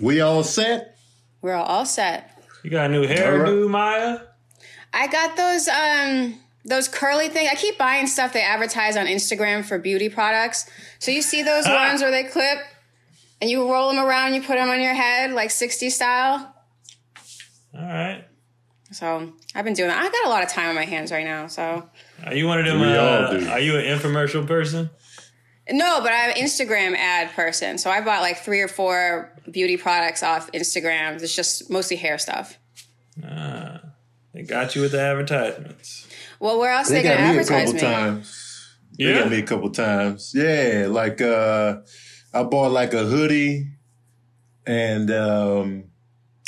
We all set? We're all set. You got a new hairdo, Maya? I got those um those curly things. I keep buying stuff they advertise on Instagram for beauty products. So you see those Ah. ones where they clip and you roll them around, you put them on your head like 60 style. All right. So I've been doing that. I got a lot of time on my hands right now. So Are you one of them? We all Uh, do. are you an infomercial person? No, but I'm an Instagram ad person. So I bought like three or four beauty products off Instagram. It's just mostly hair stuff. Ah, they got you with the advertisements. Well, where else They they, gonna got me a couple me? times. They Yeah. got me a couple times. Yeah, like uh I bought like a hoodie and um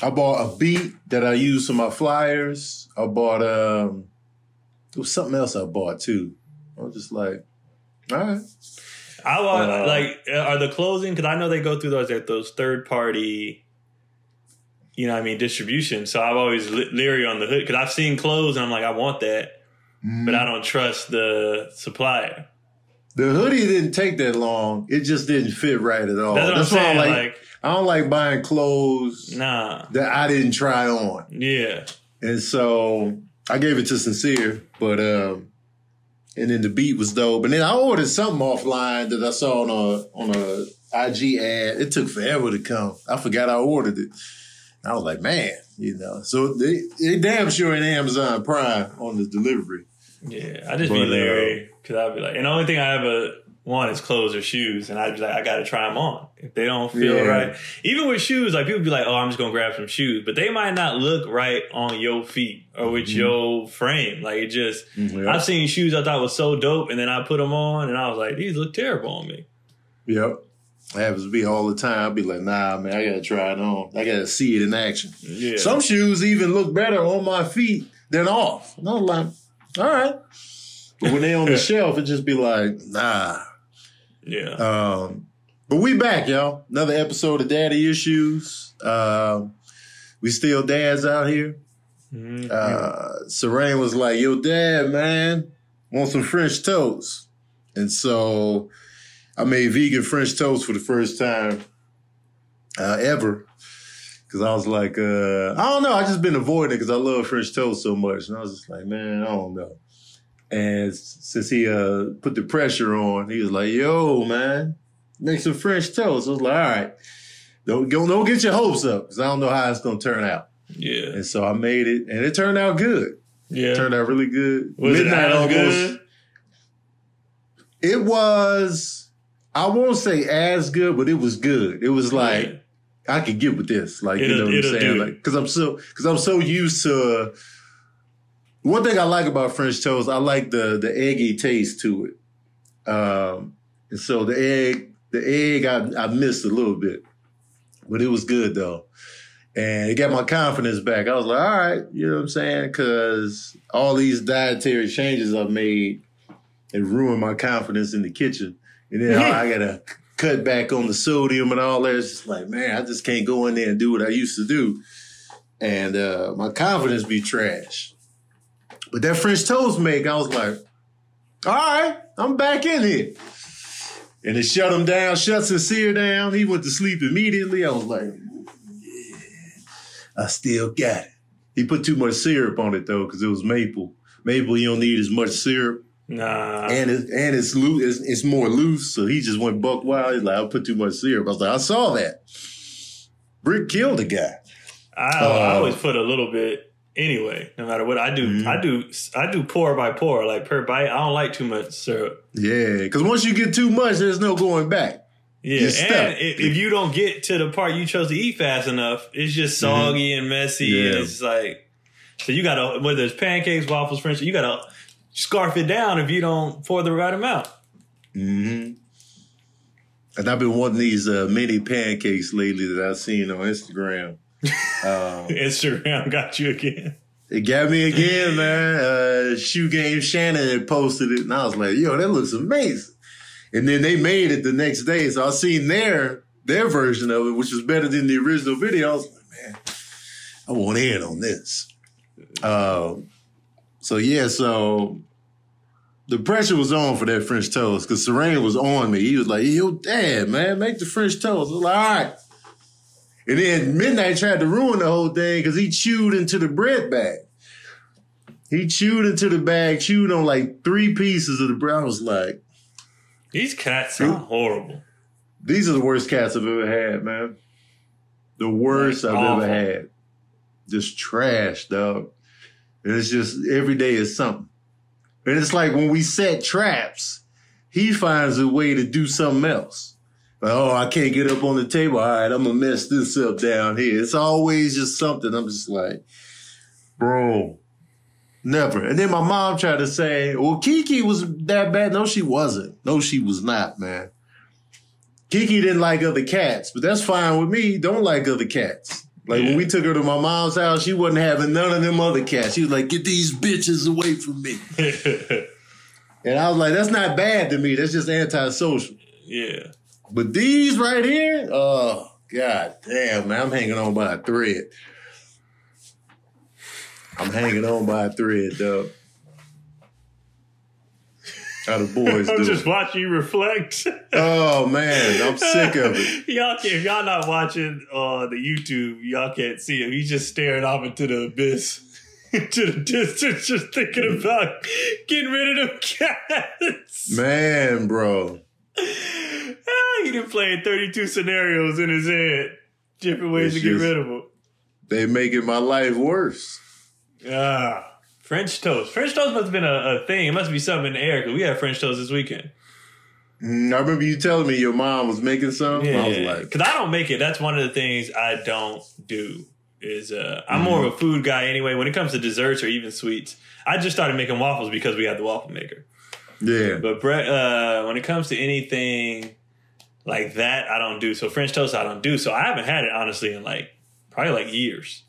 I bought a beat that I use for my flyers. I bought um there was something else I bought too. I was just like, all right. I want Uh, like uh, are the closing because I know they go through those those third party, you know, what I mean distribution. So I'm always le- leery on the hood because I've seen clothes and I'm like I want that, but I don't trust the supplier. The hoodie didn't take that long. It just didn't fit right at all. That's what I'm why saying. I like, Like, I don't like buying clothes nah, that I didn't try on. yeah, And so I gave it to Sincere, but um, and then the beat was dope. And then I ordered something offline that I saw on a on a IG ad. It took forever to come. I forgot I ordered it. I was like, man, you know. So they, they damn sure in Amazon Prime on the delivery. yeah. I just But, be uh, leery because I'd be like, and the only thing I ever want is clothes or shoes, and I'd be like, I got to try them on. If they don't feel Yeah. right, even with shoes, like people be like, oh, I'm just gonna grab some shoes, but they might not look right on your feet or with Mm-hmm. your frame. Like it just. Yep. I've seen shoes I thought was so dope, and then I put them on, and I was like, these look terrible on me. Yep. It happens to be all the time. I'll be like, nah, man, I gotta try it on. I gotta see it in action. Yeah. Some shoes even look better on my feet than off. And I was like, all right. But when they on the shelf, it just be like, nah. Yeah. Um, but we back, y'all. Another episode of Daddy Issues. Um, we still dads out here. Mhm. Uh, Sincere was like, yo, dad, man, want some French toast. And so I made vegan French toast for the first time uh, ever. Cause I was like, uh, I don't know. I just been avoiding it because I love French toast so much. And I was just like, man, I don't know. And since he uh, put the pressure on, he was like, yo, man, make some French toast. I was like, all right. Don't, don't, don't get your hopes up because I don't know how it's going to turn out. yeah. And so I made it, and it turned out good. Yeah. Turned out really good. was it as good? It was. I won't say as good, but it was good. It was like Yeah. I could get with this. Like you It'll- know what I'm saying? do. Like because I'm so because I'm so used to. One thing I like about French toast, I like the the eggy taste to it. Um, and so the egg, the egg, I, I missed a little bit, but it was good though. And it got my confidence back. I was like, all right, you know what I'm saying? Because all these dietary changes I've made it ruined my confidence in the kitchen. And then I, I gotta cut back on the sodium and all that. It's just like, man, I just can't go in there and do what I used to do. And uh, my confidence be trash. But that French toast make, I was like, all right, I'm back in here. And it shut him down, shut Sincere down. He went to sleep immediately. I was like, yeah, I still got it. He put too much syrup on it though, because it was maple. Maple, you don't need as much syrup Nah. and it, and it's loose. It's, it's more loose. So he just went buck wild. He's like, I put too much syrup. I was like, I saw that. Brick killed the guy. I, I Uh, always put a little bit anyway, no matter what I do. Mhm. I do I do pour by pour, like per bite. I don't like too much syrup. Yeah, because once you get too much, there's no going back. Yeah, You're and if, if you don't get to the part you chose to eat fast enough, it's just soggy and messy, and Mm-hmm. Yeah. it's like so you gotta whether it's pancakes, waffles, French, you gotta scarf it down if you don't pour the right amount. Mm-hmm. And I've been wanting these uh, mini pancakes lately that I've seen on Instagram. Um, Instagram got you again. it got me again, man. Uh, Shoe Game Shannon had posted it, and I was like, "Yo, that looks amazing." And then they made it the next day, so I seen their their version of it, which was better than the original video. I was like, "Man, I want in on this." Um, so yeah, so the pressure was on for that French toast because Sincere was on me. He was like, "Yo, dad, man, make the French toast." I was like, "All right." And then Midnight tried to ruin the whole thing because he chewed into the bread bag. He chewed into the bag, chewed on like three pieces of the bread. I was like, These cats are horrible. these are the worst cats I've ever had, man. The worst I've awful. ever had. Just trash, dog. And it's just every day is something. And it's like when we set traps, he finds a way to do something else. Like, oh, I can't get up on the table. All right, I'm gonna mess this up down here. It's always just something. I'm just like, bro, never. And then my mom tried to say, well, Kiki was that bad. No, she wasn't. No, she was not, man. Kiki didn't like other cats, but that's fine with me. Don't like other cats. Like Yeah. when we took her to my mom's house, she wasn't having none of them other cats. She was like, get these bitches away from me. And I was like, that's not bad to me. That's just antisocial. yeah. But these right here, oh god damn, man, I'm hanging on by a thread. I'm hanging on by a thread, dog. How the boys I'm do. just watching you reflect. Oh man, I'm sick of it. y'all can, if y'all not watching uh, the YouTube, y'all can't see him. He's just staring off into the abyss, into the distance, just thinking about getting rid of them cats. Man, bro. Ah, he done played 32 scenarios in his head, different ways It's to get just- rid of them. They making my life worse. Ah, French toast. French toast must have been a, a thing. It must be something in the air because we had French toast this weekend. Mm, I remember you telling me your mom was making some. I was like, because I don't make it. That's one of the things I don't do. Is uh, I'm more of a food guy anyway. When it comes to desserts or even sweets, I just started making waffles because we had the waffle maker. Yeah. But bre- uh, when it comes to anything like that, I don't do. So French toast, I don't do. So I haven't had it honestly in like probably like years.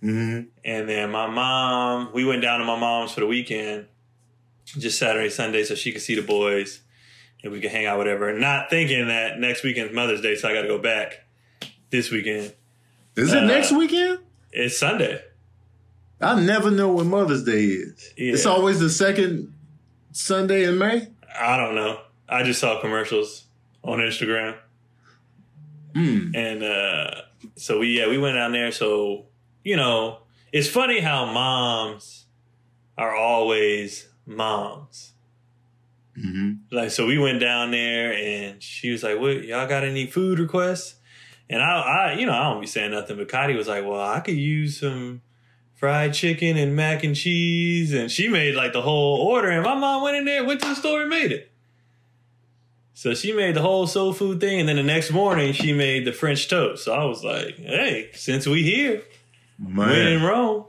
hmm And then my mom, we went down to my mom's for the weekend, just Saturday, Sunday, so she could see the boys and we could hang out, whatever. Not thinking that next weekend's Mother's Day, so I got to go back this weekend. Is it Uh, next weekend? It's Sunday. I never know when Mother's Day is. Yeah. It's always the second Sunday in May. I don't know. I just saw commercials on Instagram, Hmm. and uh, so we yeah we went down there. So you know, it's funny how moms are always moms. hmm like so we went down there and she was like what y'all got any food requests and i i you know i don't be saying nothing but Cotty was like well i could use some fried chicken and mac and cheese and she made like the whole order and my mom went in there went to the store and made it so she made the whole soul food thing and then the next morning she made the french toast so i was like hey since we here when in rome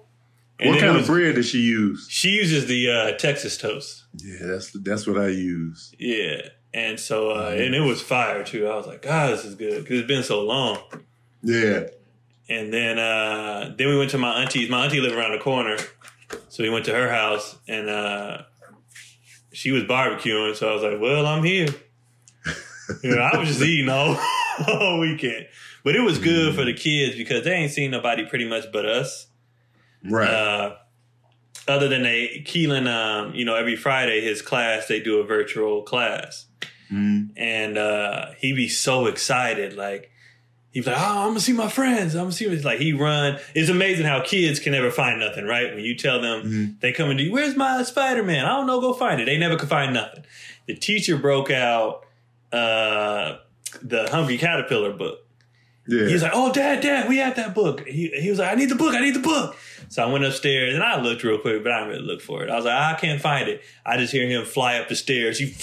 And What kind was- of bread does she use? she uses the uh, texas toast Yeah, that's that's what I use. Yeah. And so, uh, and it was fire too. I was like, God, this is good because it's been so long. Yeah. And then, uh, then we went to my auntie's. My auntie lived around the corner, so we went to her house, and uh, she was barbecuing. So I was like, Well, I'm here. you know, I was just eating all, all weekend, but it was good for the kids because they ain't seen nobody pretty much but us. Right. Uh, other than they, Keelan, um, you know, every Friday his class they do a virtual class. Mhm. and uh, he'd be so excited. Like be like, "Oh, I'm gonna see my friends. I'm gonna see." It's like he run. It's amazing how kids can never find nothing. Right when you tell them Mhm. they come and do, "Where's my Spider Man?" I don't know. Go find it. They never could find nothing. The teacher broke out uh, the Hungry Caterpillar book. Yeah. He was like, "Oh, Dad, Dad, we have that book." He, he was like, "I need the book. I need the book." So I went upstairs and I looked real quick, but I didn't really look for it. I was like, "I can't find it." I just hear him fly up the stairs. He,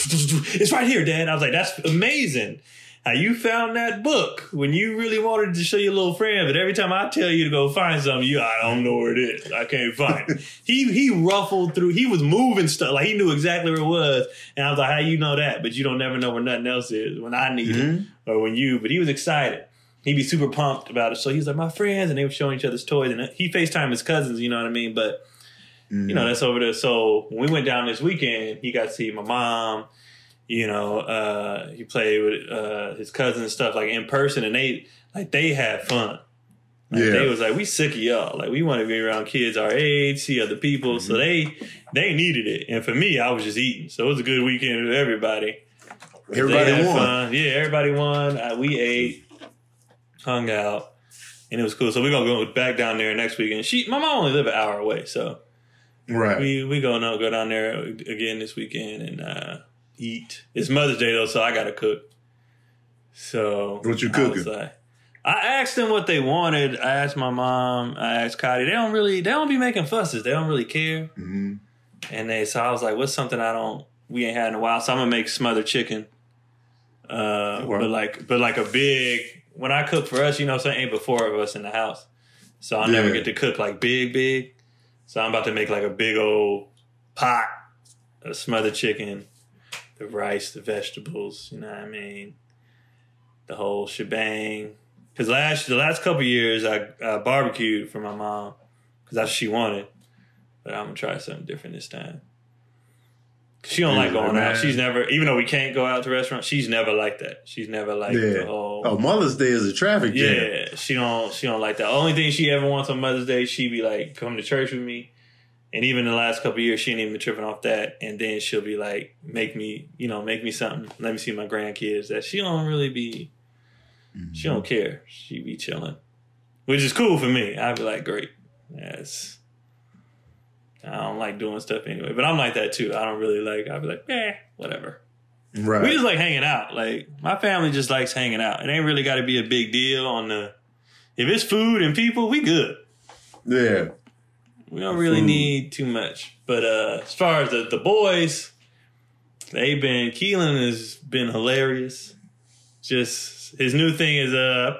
it's right here, Dad. I was like, "That's amazing." How you found that book when you really wanted to show your little friend, but every time I tell you to go find something, you I don't know where it is. I can't find it. he he ruffled through. He was moving stuff like he knew exactly where it was, and I was like, "How you know that?" But you don't never know where nothing else is when I need it Mhm. or when you. But he was excited. He'd be super pumped about it. So he's like, "My friends," and they were showing each other's toys, and he Facetime his cousins. You know what I mean? But Mhm. you know that's over there. So when we went down this weekend, he got to see my mom. You know, uh, he played with uh, his cousins and stuff like in person, and they like they had fun. Like, Yeah. They was like, we sick of y'all. Like we want to be around kids our age, see other people. So they they needed it, and for me, I was just eating. So it was a good weekend with everybody. Everybody won. fun. Yeah, everybody won. Uh, we ate, hung out. and it was cool. So we're gonna go back down there next week. And she, my mom only live an hour away, so Right. we we gonna go down there again this weekend and uh, eat. It's Mother's Day though, so I gotta cook. So What you I cooking? like- I asked them what they wanted. I asked my mom. I asked Cotty. They don't really. They don't be making fusses. They don't really care. hmm And they so I was like, what's something I don't we ain't had in a while? So I'm gonna make smothered chicken. Uh, Wow. but like but like a big when I cook for us, you know, so ain't but four of us in the house. So I never get to cook like big, big. So I'm about to make like a big old pot of smothered chicken, the rice, the vegetables, you know what I mean? The whole shebang. Cause last the last couple years I uh, barbecued for my mom because that's what she wanted. But I'm gonna try something different this time. She don't like going out. She's never, even though we can't go out to restaurants, she's never like that. She's never like Yeah. the whole. Oh, Mother's Day is a traffic jam. yeah, she don't. She don't like that. Only thing she ever wants on Mother's Day, she be like, come to church with me. And even in the last couple of years, she ain't even been tripping off that. And then she'll be like, make me, you know, make me something. Let me see my grandkids. That she don't really be. She don't care. She be chilling, which is cool for me. I'd be like, great. Yes. I don't like doing stuff anyway, but I'm like that too. I don't really like. I'd be like, eh, whatever. Right. We just like hanging out. Like my family just likes hanging out. It ain't really got to be a big deal on the. If it's food and people, we good. yeah. We don't really Food. need too much. But uh as far as the, the boys, they've been Keelan has been hilarious. Just his new thing is uh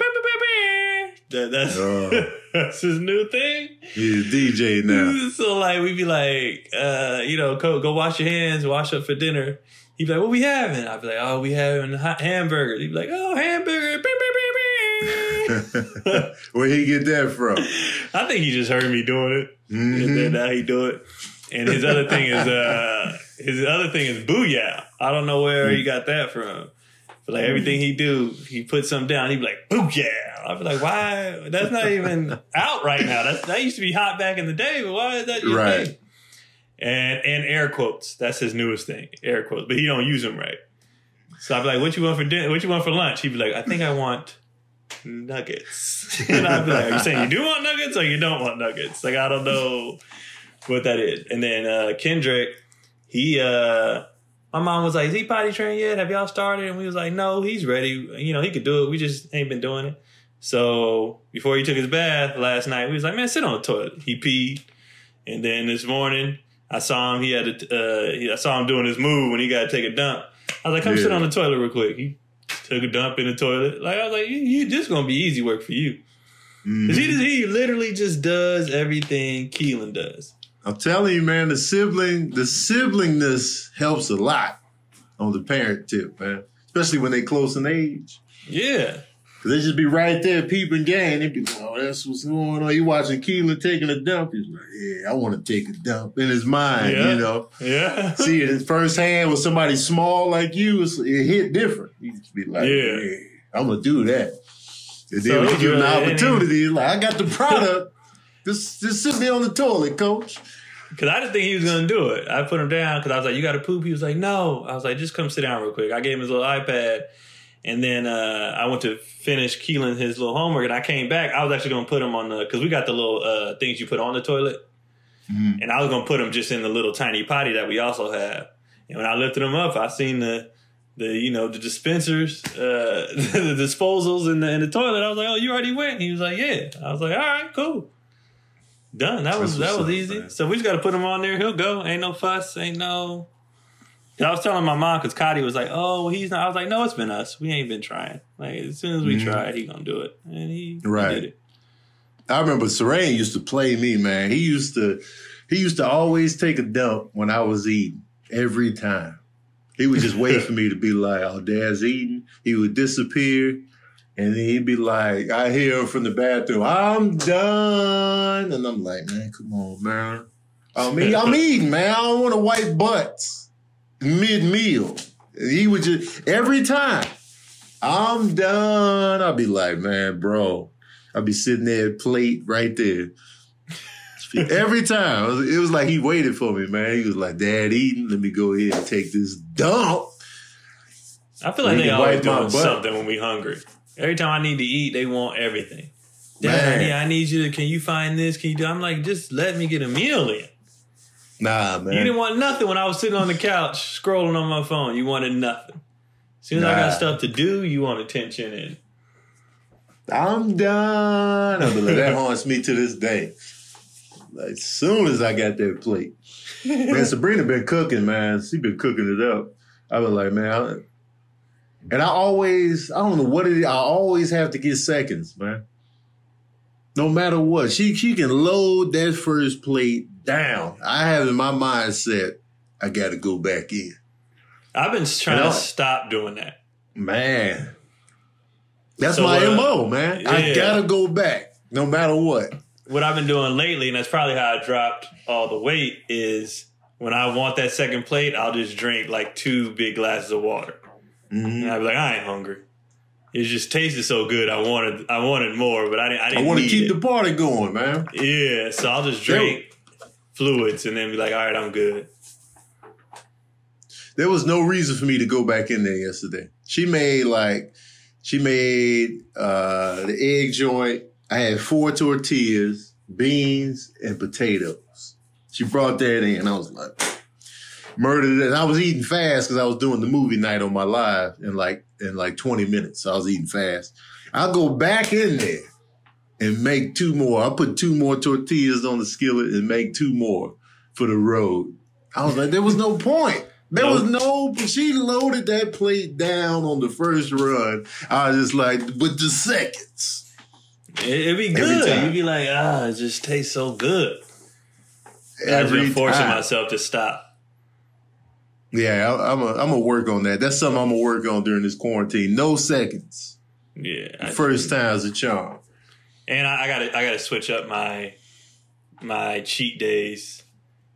that, that's Oh. that's his new thing. He's a DJ now. So like we be like, uh, you know, go go wash your hands, wash up for dinner. He'd be like, "What we having?" I'd be like, "Oh, we having hot hamburgers." He'd be like, "Oh, hamburger." beep, beep, beep, beep." Where he get that from? I think he just heard me doing it, and Mhm. then now he do it. And his other thing is, uh, his other thing is booyah. I don't know where he got that from. But like everything he do, he put something down. He'd be like, "Booyah!" I'd be like, "Why? That's not even out right now. That's, that used to be hot back in the day, but why is that your Right. thing?" And and air quotes. That's his newest thing, air quotes. But he don't use them right. So I'd be like, "What you want for dinner? What you want for lunch?" He'd be like, "I think I want nuggets." and be like, "Are you saying you do want nuggets or you don't want nuggets?" Like I don't know what that is. And then uh, Kendrick, he uh my mom was like, Is he potty trained yet? Have y'all started? And we was like, No, he's ready. You know, he could do it. We just ain't been doing it. So before he took his bath last night, we was like, Man, sit on the toilet. He peed. And then this morning, I saw him. He had a, uh, I saw him doing his move when he got to take a dump. I was like, "Come Yeah. sit on the toilet real quick." He took a dump in the toilet. Like I was like, "You, you this gonna be easy work for you. he Mhm. just, he literally just does everything Keelan does. I'm telling you, man, the sibling, the siblingness helps a lot on the parent tip, man. Especially when they close in age. Yeah. They just be right there peeping game. They be like, oh, that's what's going on. You watching Keelan taking a dump. He's like, yeah, I want to take a dump in his mind, Yeah. you know. Yeah. See it firsthand with somebody small like you, it hit different. You just be like, Yeah. yeah, I'm gonna do that. And then So when you give him the opportunity, he's like, I got the product. just, just sit me on the toilet, coach. Cause I didn't think he was gonna do it. I put him down because I was like, "You got to poop." He was like, "No." I was like, "Just come sit down real quick." I gave him his little iPad, and then uh, I went to finish Keelan his little homework, and I came back. I was actually gonna put him on the because we got the little uh, things you put on the toilet, Mhm. and I was gonna put him just in the little tiny potty that we also have. And when I lifted him up, I seen the the you know the dispensers, uh, the disposals in the in the toilet. I was like, "Oh, you already went?" He was like, "Yeah." I was like, "All right, cool." Done. That was that was easy. So we just got to put him on there. He'll go. Ain't no fuss. Ain't no. I was telling my mom because Cotty was like, "Oh, he's not." I was like, "No, it's been us. We ain't been trying. Like as soon as we Mhm. try, he gonna do it." And he, he Right. did it. I remember Serain used to play me, man. He used to he used to always take a dump when I was eating every time. He would just wait for me to be like, "Oh, Dad's eating." He would disappear, and then he'd be like, "I hear him from the bathroom. I'm done," and I'm like, "Man, come on, man. I mean, I'm eating, man. I don't want to wipe butts mid meal." He would just every time. I'm done. I'd be like, man, bro. I'd be sitting there, plate right there. Every time. It was, it was like he waited for me, man. He was like, Dad eating. Let me go ahead and take this dump. I feel like He they can always doing something when we hungry. Every time I need to eat, they want everything. Dad, Man. yeah, I need you to. Can you find this? Can you do? I'm like, just let me get a meal in. Nah, man. You didn't want nothing when I was sitting on the couch scrolling on my phone. You wanted nothing. As soon as I got stuff to do, you want attention and I'm done. Like, that haunts me to this day. Like, as soon as I got that plate, man, Sabrina been cooking, man. She been cooking it up. I was like, man, I- and I always, I don't know what it is. I always have to get seconds, man. No matter what, she she can load that first plate down. I have in my mindset, I got to go back in. I've been trying You know- to stop doing that. Man, that's So, my uh, mo, man. I gotta go back, no matter what. What I've been doing lately, and that's probably how I dropped all the weight, is when I want that second plate, I'll just drink like two big glasses of water. Mhm. And I'd be like, I ain't hungry. It just tasted so good. I wanted, I wanted more, but I didn't. I I didn't want to keep it. the party going, man. Yeah, so I'll just drink fluids and then be like, all right, I'm good. There was no reason for me to go back in there yesterday. She made like she made uh the egg joint. I had four tortillas, beans, and potatoes. She brought that in. I was like, murdered it. And I was eating fast because I was doing the movie night on my live in like in like 20 minutes. So I was eating fast. I'll go back in there and make two more. I'll put two more tortillas on the skillet and make two more for the road. I was like, there was no point. There was no, she loaded that plate down on the first run. I was just like, with the seconds. It, it'd be good. You'd be like, ah, it just tastes so good. I've Every been forcing time. myself to stop. Yeah, I, I'm a, I'm gonna work on that. That's something I'm gonna work on during this quarantine. No seconds. Yeah, I- First time's a charm. And I, I gotta, I gotta switch up my my cheat days.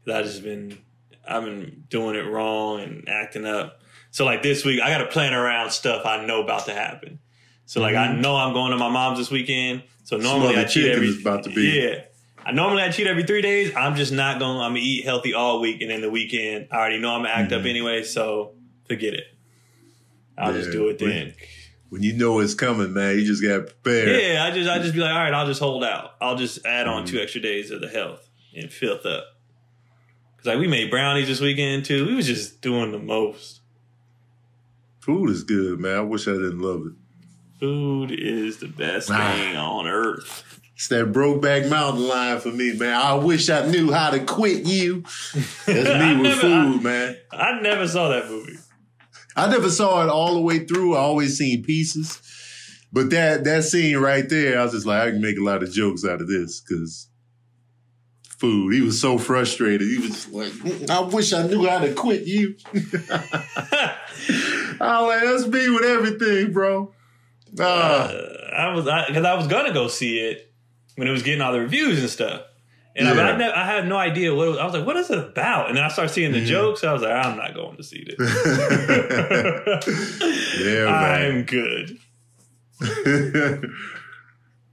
I just been, I've been doing it wrong and acting up. So like this week, I gotta plan around stuff I know about to happen. So like I know I'm going to my mom's this weekend. So normally I cheat every. is about to be. Yeah. I normally I cheat every three days. I'm just not going. I'm gonna eat healthy all week, and then the weekend I already know I'm gonna act up Mhm. anyway. So forget it. I'll just do it then. When you know it's coming, man, you just gotta prepare. Yeah, I just I just be like, all right, I'll just hold out. I'll just add on Mhm. two extra days of the health and filth up. Cause like we made brownies this weekend too. We was just doing the most. Food is good, man. I wish I didn't love it. Food is the best Ah. thing on earth. It's that Brokeback Mountain line for me, man. I wish I knew how to quit you. That's me with never- food, man. I never saw that movie. I never saw it all the way through. I always seen pieces. But that that scene right there, I was just like, I can make a lot of jokes out of this because food. He was so frustrated. He was like, "Mm, I wish I knew how to quit you. I was like, that's me with everything, bro. Ah, Uh, I was because I, was gonna go see it when it was getting all the reviews and stuff. And I, but I, Yeah. ne- I had no idea what it was. I was like, "What is it about?" And then I started seeing the Mhm. jokes. I was like, "I'm not going to see this. yeah. I'm good."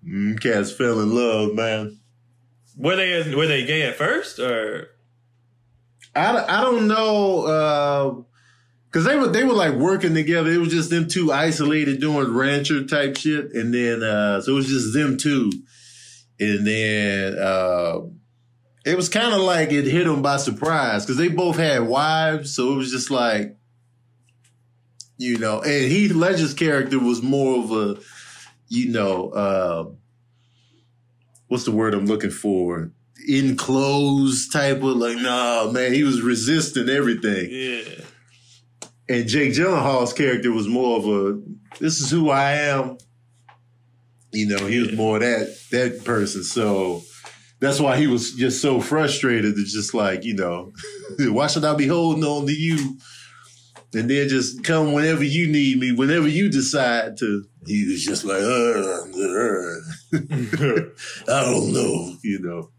mm, cats fell in love, man. Were they were they gay at first, or I, I don't know because they were they were like working together. It was just them two isolated doing rancher type shit, and then uh, so it was just them two, and then uh, it was kind of like it hit them by surprise because they both had wives, so it was just like you know, and Heath Ledger's character was more of a you know. Uh, What's the word I'm looking for? enclosed type of like, nah, man, he was resisting everything. yeah? And Jake Gyllenhaal's character was more of a, this is who I am. You know, he was Yeah. more that that person. So that's why he was just so frustrated. to just like, you know, why should I be holding on to you? And then just come whenever you need me, whenever you decide to. He was just like, uh, uh, I don't know, you know.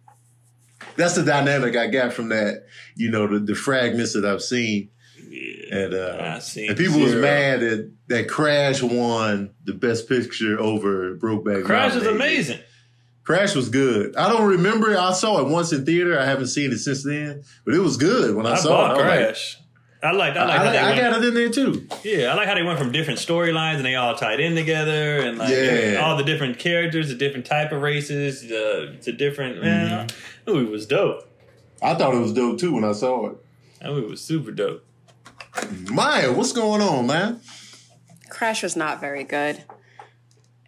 That's the dynamic I got from that, you know, the, the fragments that I've seen. yeah. And uh, and people was mad that that Crash won the best picture over Brokeback Crash Mountain. was amazing. Crash was good. I don't remember. it. I saw it once in theater. I haven't seen it since then, but it was good when I, I, saw it. I was like, Crash. I like I I, like how they I got it in there too. yeah I like how they went from different storylines and they all tied in together and like Yeah. all the different characters, the different type of races, the, it's a different man. Mm-hmm. That movie was dope. I thought it was dope too when I saw it. That movie was super dope. Maya, what's going on, man? Crash was not very good.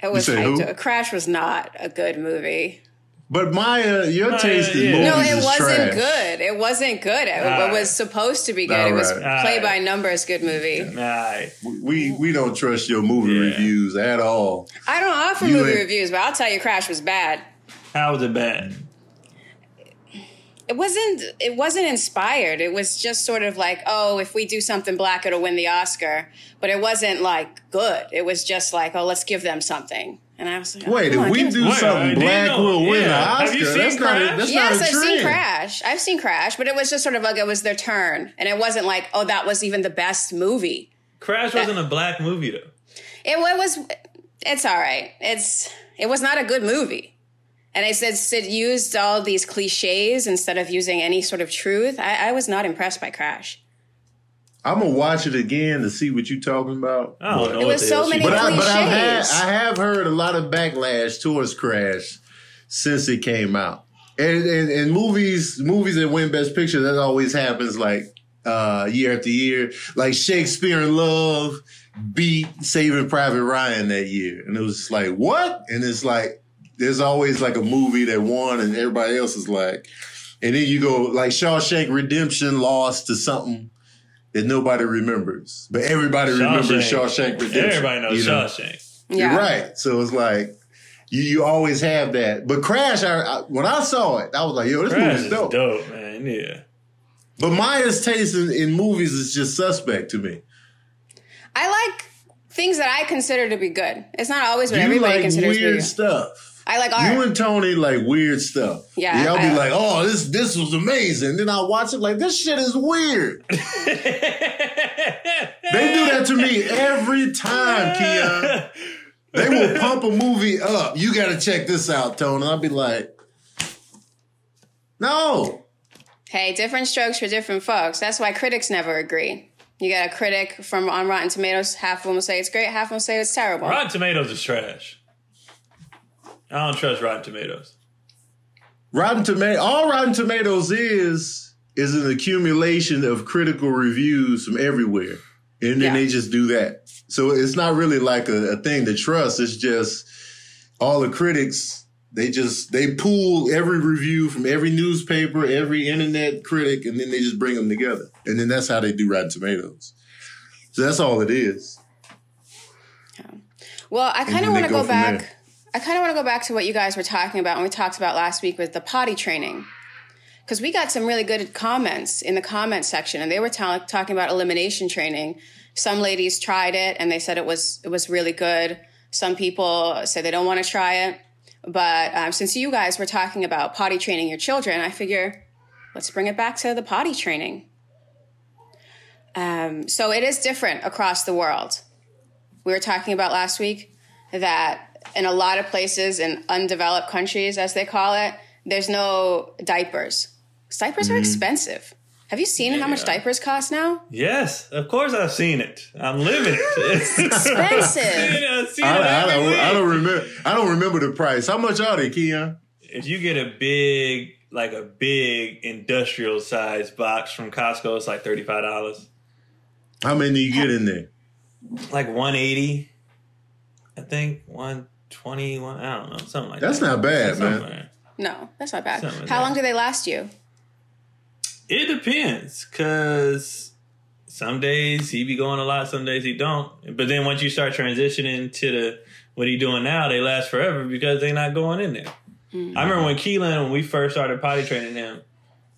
It was say hyped. who? Crash was not a good movie. But Maya, your Maya, taste in yeah. movies No, it is wasn't trash. good. It wasn't good. It, it was supposed to be good. All it was right. play by numbers good movie. Nah, We we don't trust your movie Yeah. reviews at all. I don't offer You movie reviews, but I'll tell you, Crash was bad. how was it bad? It wasn't. It wasn't inspired. It was just sort of like, oh, if we do something black, it'll win the Oscar. But it wasn't like good. It was just like, oh, let's give them something. And I was like, oh, Wait, if on, we do Wait, something didn't black, know. we'll win Yeah. the Have Oscar. you seen that's not a, that's Yes, not a I've seen Crash. I've seen Crash, but it was just sort of like it was their turn, and it wasn't like, oh, that was even the best movie. Crash wasn't a black movie though. It, wa- was. It's all right. It's. It was not a good movie, and I said it used all these cliches instead of using any sort of truth. I, I was not impressed by Crash. I'm gonna watch it again to see what you're talking about. I don't know. It was so many But, was. I, but I've had, cliches. I have heard a lot of backlash towards Crash since it came out. And, and, and movies, movies that win Best Picture, that always happens like uh, year after year. Like Shakespeare in Love beat Saving Private Ryan that year, and it was like what? And it's like there's always like a movie that won, and everybody else is like, and then you go like Shawshank Redemption lost to something. That nobody remembers, but everybody remembers Shawshank Redemption. Everybody knows you know? Shawshank. Yeah. You're right. So it's like you, you always have that. But Crash, I, I, when I saw it, I was like, yo, this Crash movie's is dope. dope. man. Yeah. But Maya's taste in, in movies is just suspect to me. I like things that I consider to be good. It's not always what you everybody like considers to be weird good. stuff. I like art. You and Tony like weird stuff. Yeah, Y'all be like, oh, this this was amazing. Then I watch it like this shit is weird. They do that to me every time, Keon. They will pump a movie up. You got to check this out, Tony. I'll be like, no. Hey, different strokes for different folks. That's why critics never agree. You got a critic from on Rotten Tomatoes. Half of them will say it's great. Half of them will say it's terrible. Rotten Tomatoes is trash. I don't trust Rotten Tomatoes. Rotten Tomato, all Rotten Tomatoes is is an accumulation of critical reviews from everywhere, and then Yeah. they just do that. So it's not really like a, a thing to trust. It's just all the critics. They just they pull every review from every newspaper, every internet critic, and then they just bring them together, and then that's how they do Rotten Tomatoes. So that's all it is. Well, I kind of want to go go from back. I kind of want to go back to what you guys were talking about and we talked about last week with the potty training. Because we got some really good comments in the comment section, and they were ta- talking about elimination training. Some ladies tried it and they said it was it was really good. Some people said they don't want to try it. But um, since you guys were talking about potty training your children, I figure let's bring it back to the potty training. Um, so it is different across the world. We were talking about last week that in a lot of places in undeveloped countries, as they call it, there's no diapers. Diapers are mm-hmm. expensive. Have you seen how much diapers cost now? Yes, of course I've seen it. I'm living it. It's Expensive. I've seen it I, I every don't. I don't remember. I don't remember the price. How much are they, Keon? If you get a big, like a big industrial size box from Costco, it's like thirty five dollars, How many do you get in there? like one eighty, I think one twenty one. I don't know, something like That's that. not bad, man. Somewhere. No, that's not bad. Something like How that. long do they last you? It depends, cause some days he be going a lot, some days he don't. But then once you start transitioning to the what he doing now, they last forever because they not going in there. Mm. I remember when Keelan, when we first started potty training him,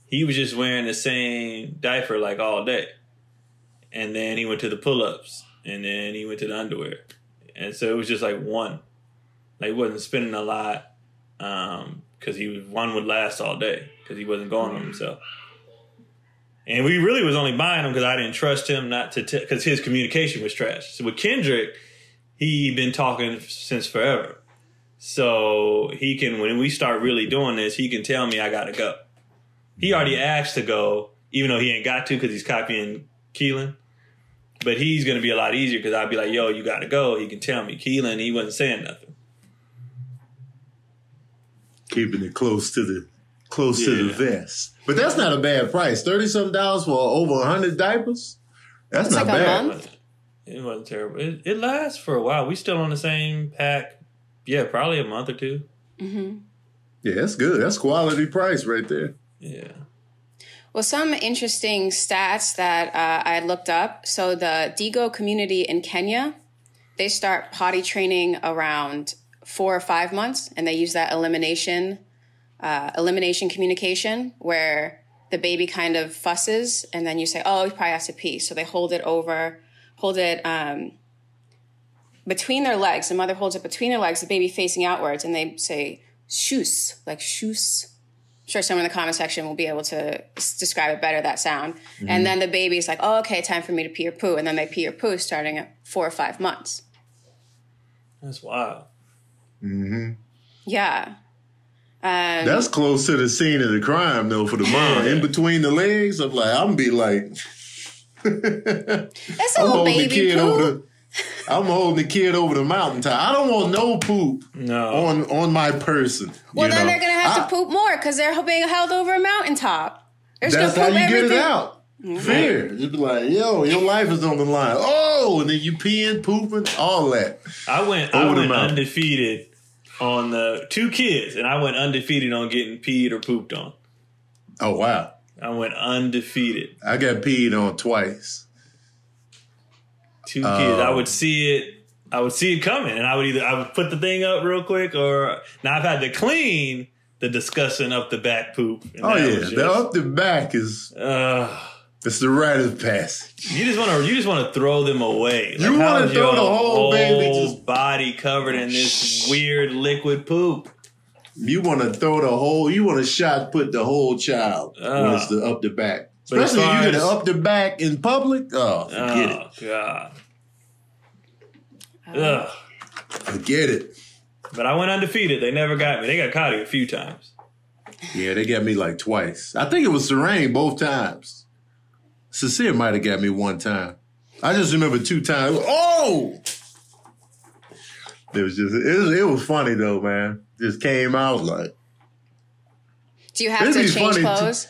he was just wearing the same diaper like all day, and then he went to the pull ups, and then he went to the underwear, and so it was just like one, like he wasn't spending a lot, um, because he was one would last all day because he wasn't going on himself. And we really was only buying him because I didn't trust him not to because his communication was trash. So with Kendrick, he been talking since forever. So he can when we start really doing this, he can tell me I gotta go. He already asked to go, even though he ain't got to because he's copying Keelan. But he's gonna be a lot easier because I'd be like, "Yo, you gotta go." He can tell me. Keelan, he wasn't saying nothing. Keeping it close to the close to the vest. But that's not a bad price. Thirty something dollars for over hundred diapers. That's It's not like bad. It wasn't terrible. It, it lasts for a while. We still on the same pack. Yeah, probably a month or two. hmm Yeah, that's good. That's quality price right there. Yeah. Well, some interesting stats that uh, I looked up. So the Digo community in Kenya, they start potty training around four or five months, and they use that elimination uh, elimination communication where the baby kind of fusses, and then you say, "Oh, he probably has to pee," so they hold it over, hold it um, between their legs. The mother holds it between their legs, the baby facing outwards, and they say "shoes," like "shoes." sure someone in the comment section will be able to s- describe it better that sound and then the baby's like oh okay time for me to pee or poo and then they pee or poo starting at four or five months That's wild. Yeah um, That's close to the scene of the crime though for the mom. In between the legs, I'm like, I'm be like that's a I'm little holding the kid poo over the I'm holding the kid over the mountaintop. I don't want no poop No. on on my person. well you then know? they're gonna have I- to poop more because they're being held over a mountaintop they're That's how gonna you poop get everything it out. Fear. Just be like, yo, your life is on the line. Oh, and then you peeing, pooping, all that. I went Over I went mountain. undefeated on the two kids, and I went undefeated on getting peed or pooped on. Oh wow. I went undefeated. I got peed on twice. Two Oh. kids. I would see it. I would see it coming, and I would either I would put the thing up real quick, or now I've had to clean the discussion up the back poop. Oh yeah, was the up the back is uh, it's the rite of passage. you just want to you just want to throw them away. You wanna throw your the whole baby just- body covered in this weird liquid poop. You want to throw the whole, you want to shot put the whole child when Uh. it's the up the back. Especially if you get as- it up the back in public. Oh, forget oh god. Uh, Ugh. it. Forget it. But I went undefeated. They never got me. They got Cotty a few times. Yeah, they got me like twice. I think it was Serene both times. Cecilia might have got me one time. I just remember two times. Oh! It was just, it was, it was funny though, man. Just came out like, do you have to change funny to- clothes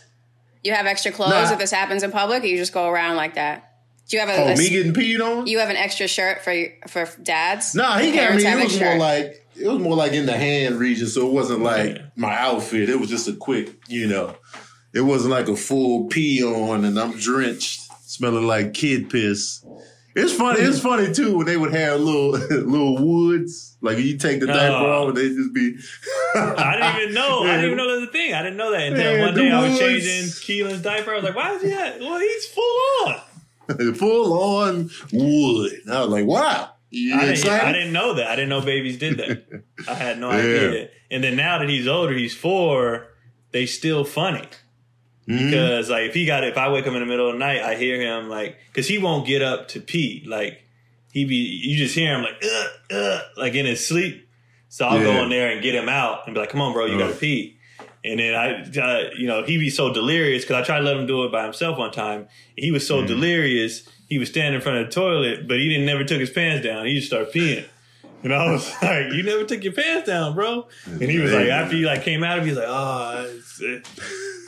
you have extra clothes Nah. if this happens in public or you just go around like that do you have a, oh, a- me getting peed on? you have an extra shirt for for dads Nah, he got me. It was extra- more like it was more like in the hand region, so it wasn't like Yeah. my outfit. It was just a quick, you know. It wasn't like a full pee on, and I'm drenched, smelling like kid piss. It's funny. It's funny too when they would have little little woods, like you take the diaper Oh. off, and they just be. I didn't even know. I didn't even know that was a thing. I didn't know that until Yeah, one day I was woods. changing Keelan's diaper. I was like, why is he at? Well, he's full on. full on wood. I was like, wow. You I didn't, excited? I didn't know that. I didn't know babies did that. I had no Yeah. idea. And then now that he's older, he's four, they still funny. Mhm. Because like if he got if I wake up in the middle of the night, I hear him like because he won't get up to pee. Like he be you just hear him like uh, uh, like in his sleep. So I'll go in there and get him out and be like, "Come on, bro, you Uh. gotta pee." And then I, uh, you know, he be so delirious because I tried to let him do it by himself one time. He was so delirious, he was standing in front of the toilet, but he didn't never took his pants down. He just started peeing. And I was like, "You never took your pants down, bro." And he was like, after he like came out of, it, he was like, "Oh." it's- it-"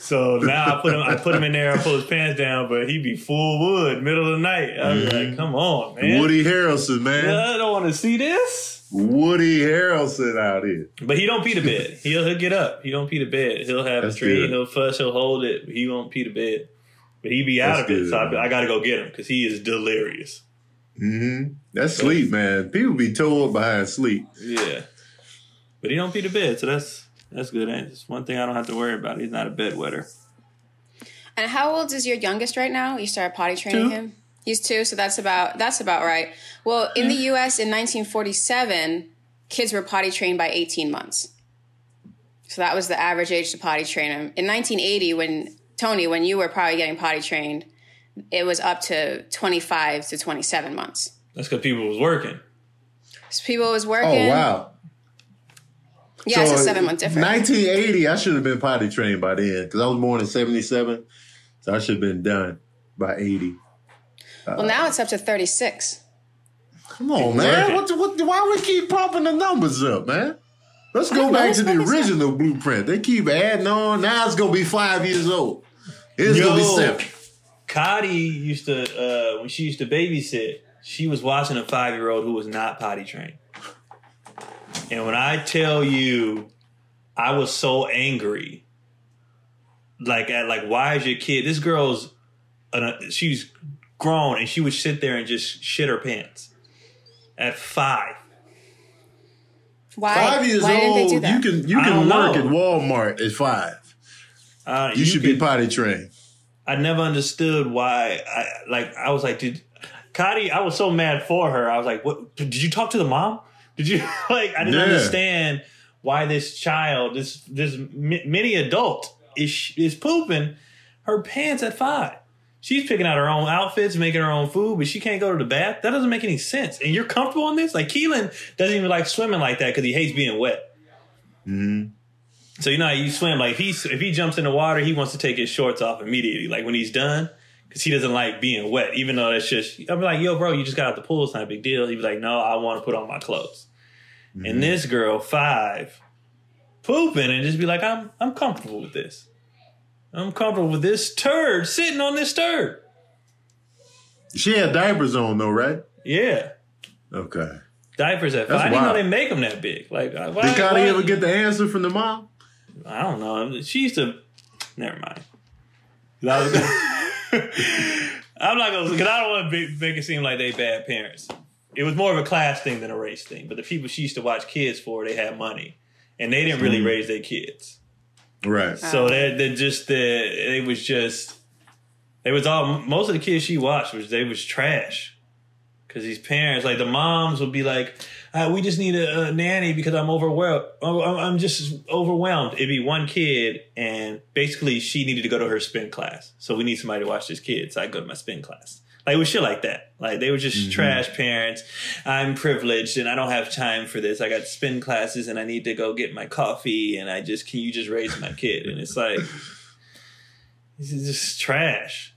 So now I put him, I put him in there, I pull his pants down, but he be full wood, middle of the night. I was like, mm-hmm. "Come on, man." Woody Harrelson, man. I don't want to see this. Woody Harrelson out here. But he don't pee the bed. He'll he'll get up. He don't pee the bed. He'll have That's a tree. good. He'll fuss. He'll hold it. But he won't pee the bed. But he be out That's of it. good, So I. I got to go get him because he is delirious. Hmm That's sleep, man. People be told behind sleep. Yeah. But he don't pee the bed, so that's that's good. And it's one thing I don't have to worry about. He's not a bedwetter. And how old is your youngest right now? You started potty training Two. him. He's two, so that's about that's about right. Well, in the U.S. in 1947, kids were potty trained by 18 months. So that was the average age to potty train him. In 1980, when Tony, when you were probably getting potty trained, it was up to 25 to 27 months. That's because people was working. So people was oh, working. Oh wow! Yeah, it's a seven month difference. 1980, I should have been potty trained by then because I was born in 77, so I should have been done by 80. Uh, well, now it's up to 36. Come on, man. working. What, what, why we keep pumping the numbers up, man? Let's go back to the focus on- original blueprint. They keep adding on. Now it's gonna be five years old. It's gonna be seven. Cotty used to uh, when she used to babysit. She was watching a five year old who was not potty trained, and when I tell you, I was so angry. Like at like, why is your kid? This girl's, an, she's grown, and she would sit there and just shit her pants at five. Why? Five years Why old, didn't they do that? you can you can work know. at Walmart at five. Uh, You, should be potty trained. I never understood why. I like. I was like, did Cotty? I was so mad for her. I was like, what? Did you talk to the mom? Did you like? I didn't Yeah. understand why this child, this this mi- mini adult, is is pooping her pants at five. She's picking out her own outfits, making her own food, but she can't go to the bath. That doesn't make any sense. And you're comfortable in this? Like Keelan doesn't even like swimming like that because he hates being wet. Mm-hmm. So you know how you swim. Like if he if he jumps in the water, he wants to take his shorts off immediately. Like when he's done, because he doesn't like being wet. Even though that's just I'm like, yo, bro, you just got out the pool. It's not a big deal. He'd be like, no, I want to put on my clothes. And mm-hmm. this girl, five, pooping and just be like, I'm I'm comfortable with this. I'm comfortable with this turd sitting on this turd. She had diapers on though, right? Yeah. Okay. Diapers at five. I didn't know they make them that big. Like, why, Did why- ever get the answer from the mom? I don't know. She used to. Never mind. I was- I'm not gonna because I don't want to make it seem like they bad parents. It was more of a class thing than a race thing. But the people she used to watch kids for, they had money, and they didn't really mm. raise their kids. Right. Oh. So they they just the it was just it was all most of the kids she watched was they was trash because these parents like the moms would be like uh, we just need a, a nanny because I'm overwhelmed I'm, I'm just overwhelmed. It'd be one kid and basically she needed to go to her spin class. So we need somebody to watch this kid so I go to my spin class. Like it was shit like that. Like they were just trash parents. I'm privileged and I don't have time for this. I got spin classes and I need to go get my coffee and I just can you just raise my kid? And it's like this is just trash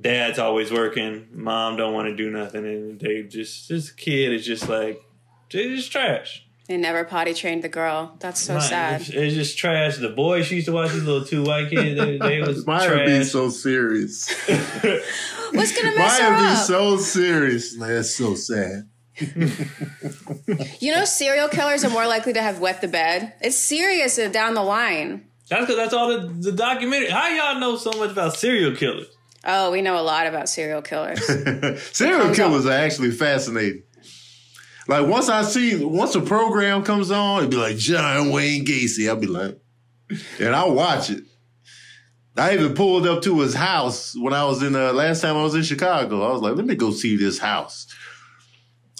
dad's always working, mom don't want to do nothing, and they just this kid is just like they're just trash. They never potty trained the girl. That's so Right, sad. It's, it's just trash. The boys she used to watch these little two white kids. They, they was Why are be trash. so serious? What's gonna mess Why her are be up? so serious? That's so sad. you know, serial killers are more likely to have wet the bed. It's serious down the line. That's because that's all the, the documentary. How y'all know so much about serial killers? Oh, we know a lot about serial killers. Serial killers are actually fascinating. Like once I see, once a program comes on, it'd be like John Wayne Gacy. I'll be like, and I'll watch it. I even pulled up to his house when I was in uh, last time I was in Chicago. I was like, let me go see this house.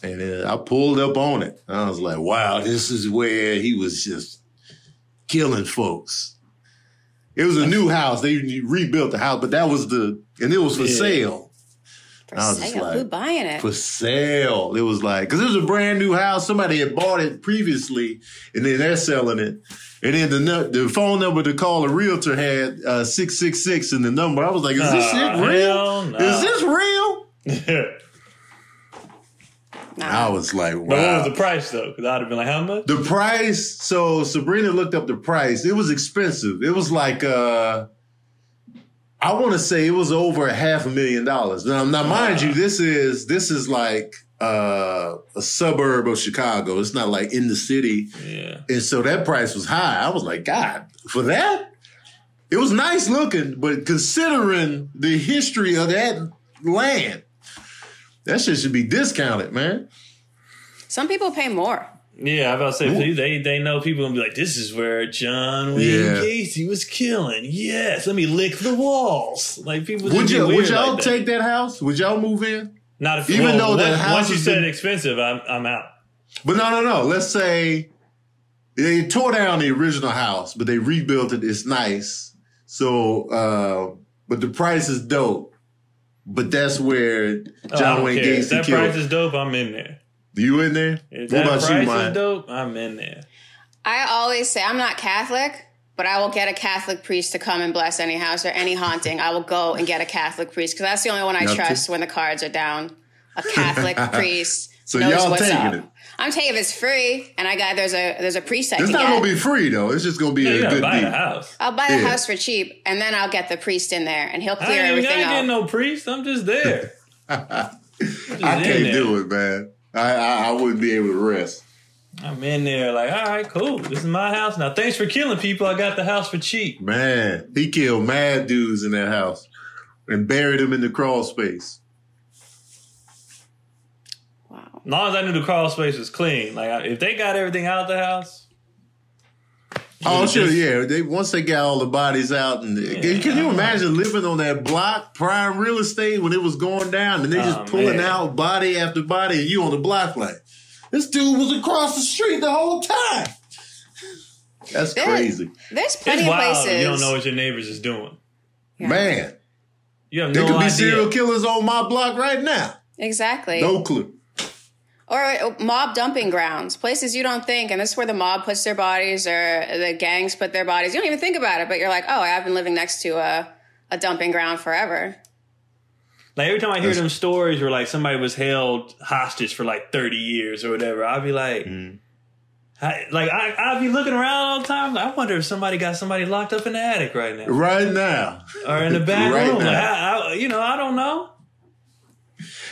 And uh, I pulled up on it. I was like, wow, this is where he was just killing folks. It was a new house. They rebuilt the house, but that was the, and it was for Yeah. sale. For I was just sale, like- who buying it? For sale. It was like, because it was a brand new house. Somebody had bought it previously, and then they're selling it. And then the the phone number to call a realtor had uh, 666 in the number. I was like, is this shit real? no. Is this real? Nah. I was like, But what wow. was the price though? Because I'd have been like, how much? The price, so Sabrina looked up the price. It was expensive. It was like uh I want to say it was over a half a million dollars. Now, now mind you, this is this is like uh a suburb of Chicago. It's not like in the city. Yeah. And so that price was high. I was like, God, for that? It was nice looking, but considering the history of that land, that shit should be discounted, man. Some people pay more. Yeah, I about to say they they know people gonna be like, this is where John Wayne Yeah. Gacy was killing. Yes, let me lick the walls. Like people Would you would y'all like take that house? Would y'all move in? Not if even well, though that once, house once you said been- expensive, I'm I'm out. But no, no, no. Let's say they tore down the original house, but they rebuilt it. It's nice. So, uh, but the price is dope. But that's where Oh, John don't Wayne care. If that killed. price is dope, I'm in there. You in there? If what about you, is Mike? dope, I'm in there. I always say I'm not Catholic, but I will get a Catholic priest to come and bless any house or any haunting. I will go and get a Catholic priest because that's the only one I Yep. trust when the cards are down. A Catholic priest So knows y'all what's taking up. it? I'm taking it it's free, and I got there's a there's a priest I It's can not get. gonna be free though. It's just gonna be You a gotta good buy deal. the house. I'll buy the Yeah. house for cheap, and then I'll get the priest in there, and he'll I clear ain't, even- I everything ain't getting no priest. I'm just there. I in can't there. do it, man. I, I I wouldn't be able to rest. I'm in there like, all right, cool. This is my house now. Thanks for killing people. I got the house for cheap. Man, he killed mad dudes in that house and buried them in the crawl space. Wow. As long as I knew the crawl space was clean. Like, if they got everything out of the house. Oh, sure, just- yeah. They once they got all the bodies out, and Yeah, can you I know. imagine living on that block, prime real estate, when it was going down, and they just Oh, pulling man. out body after body, and you on the block like this dude was across the street the whole time. That's There- crazy, There's It's plenty of wild. places. You don't know what your neighbors is doing. Yeah. man. You have There no could be idea. serial killers on my block right now. Exactly. No clue. Or uh, mob dumping grounds, places you don't think, and this is where the mob puts their bodies or the gangs put their bodies. You don't even think about it, but you're like, oh, I've been living next to a, a dumping ground forever. Like every time I hear That's- them stories where like somebody was held hostage for like thirty years or whatever, I'll be like, Mm-hmm. I, like I, I'll be looking around all the time. I wonder if somebody got somebody locked up in the attic right now Right now, or in the back Right room. Like. I, I, you know, I don't know.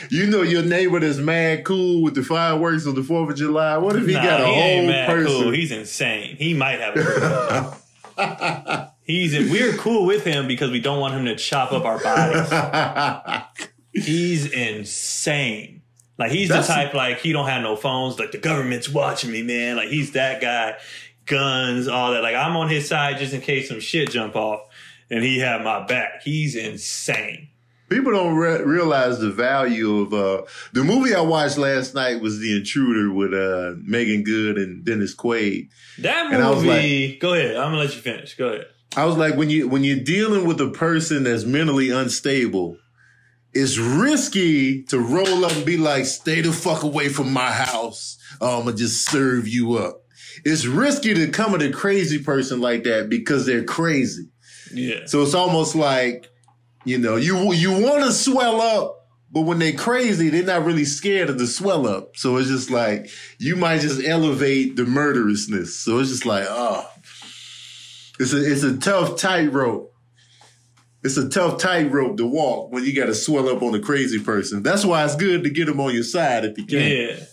You know your neighbor that's mad cool with the fireworks on the Fourth of July. What if he Nah, got a he ain't whole mad person? cool. He's insane. He might have a He's we're cool with him because we don't want him to chop up our bodies. He's insane. Like he's That's- the type like he don't have no phones. Like the government's watching me, man. Like he's that guy. Guns, all that. Like I'm on his side just in case some shit jump off, and he have my back. He's insane. People don't re- realize the value of uh, the movie I watched last night was The Intruder with uh, Meagan Good and Dennis Quaid. That And I was movie. go ahead. I'm gonna let you finish. Go ahead. I was like, when you when you're dealing with a person that's mentally unstable, it's risky to roll up and be like, "Stay the fuck away from my house. I'm gonna just serve you up." It's risky to come at a crazy person like that because they're crazy. Yeah. So it's almost like, you know, you you want to swell up, but when they're crazy, they're not really scared of the swell up. So it's just like you might just elevate the murderousness. So it's just like, oh, it's a it's a tough tightrope. It's a tough tightrope to walk when you got to swell up on a crazy person. That's why it's good to get them on your side if you can. Yeah.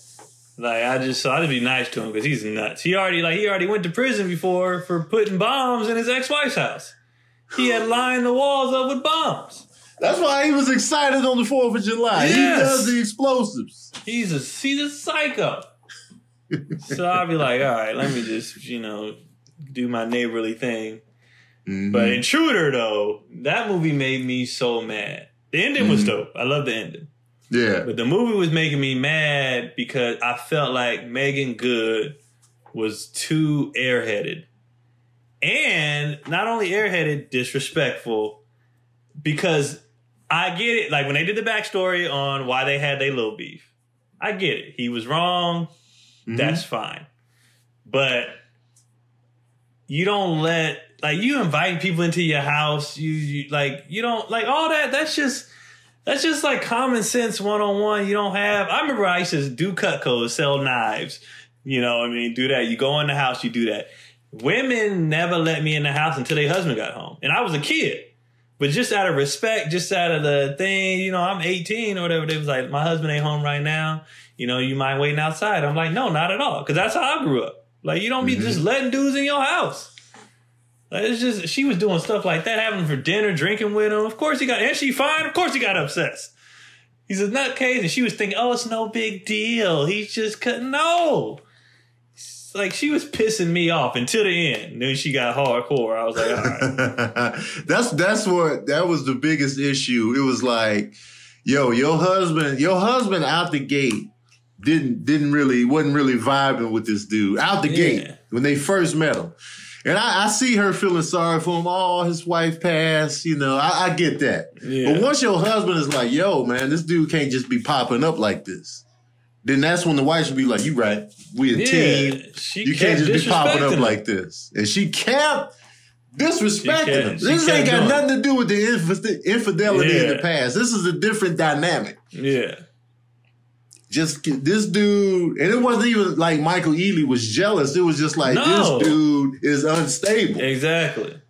Like I just so I just be nice to him because he's nuts. He already like he already went to prison before for putting bombs in his ex wife's house. He had lined the walls up with bombs. That's why he was excited on the Fourth of July. He Yes. does the explosives. He's a he's a psycho. so I'll be like, all right, let me just you know do my neighborly thing. Mhm. But Intruder though, that movie made me so mad. The ending was dope. I love the ending. yeah. But the movie was making me mad because I felt like Meagan Good was too airheaded. And not only airheaded, disrespectful. Because I get it. Like when they did the backstory on why they had their little beef, I get it. He was wrong. Mhm. That's fine. But you don't let like you invite people into your house. You, you like you don't like all that. That's just that's just like common sense one on one. You don't have. I remember I used to do cut Cutco, sell knives. You know, what I mean, do that. You go in the house, you do that. Women never let me in the house until their husband got home, and I was a kid. But just out of respect, just out of the thing, you know, I'm 18 or whatever. They was like, my husband ain't home right now. You know, you mind waiting outside. I'm like, no, not at all, because that's how I grew up. Like, you don't be mm-hmm. just letting dudes in your house. Like, it's just she was doing stuff like that, having for dinner, drinking with him. Of course he got, and she fine. Of course he got obsessed. He's a nutcase, and she was thinking, "Oh, it's no big deal. He's just cut." No, like she was pissing me off until the end. Then she got hardcore. I was like, "All right, that's that's what that was the biggest issue. It was like, yo, your husband, your husband out the gate didn't didn't really wasn't really vibing with this dude out the Yeah. gate when they first met him. And I, I see her feeling sorry for him. Oh, his wife passed. You know, I, I get that. Yeah. But once your husband is like, yo, man, this dude can't just be popping up like this. Then that's when the wife should be like, you right. We a yeah." team. You can't just be popping up him. like this. And she kept disrespecting She him. she This ain't got nothing to do with the inf- infidelity in the past. This is a different dynamic. Yeah. Just this dude, and it wasn't even like Michael Ealy was jealous. It was just like No. this dude is unstable. Exactly.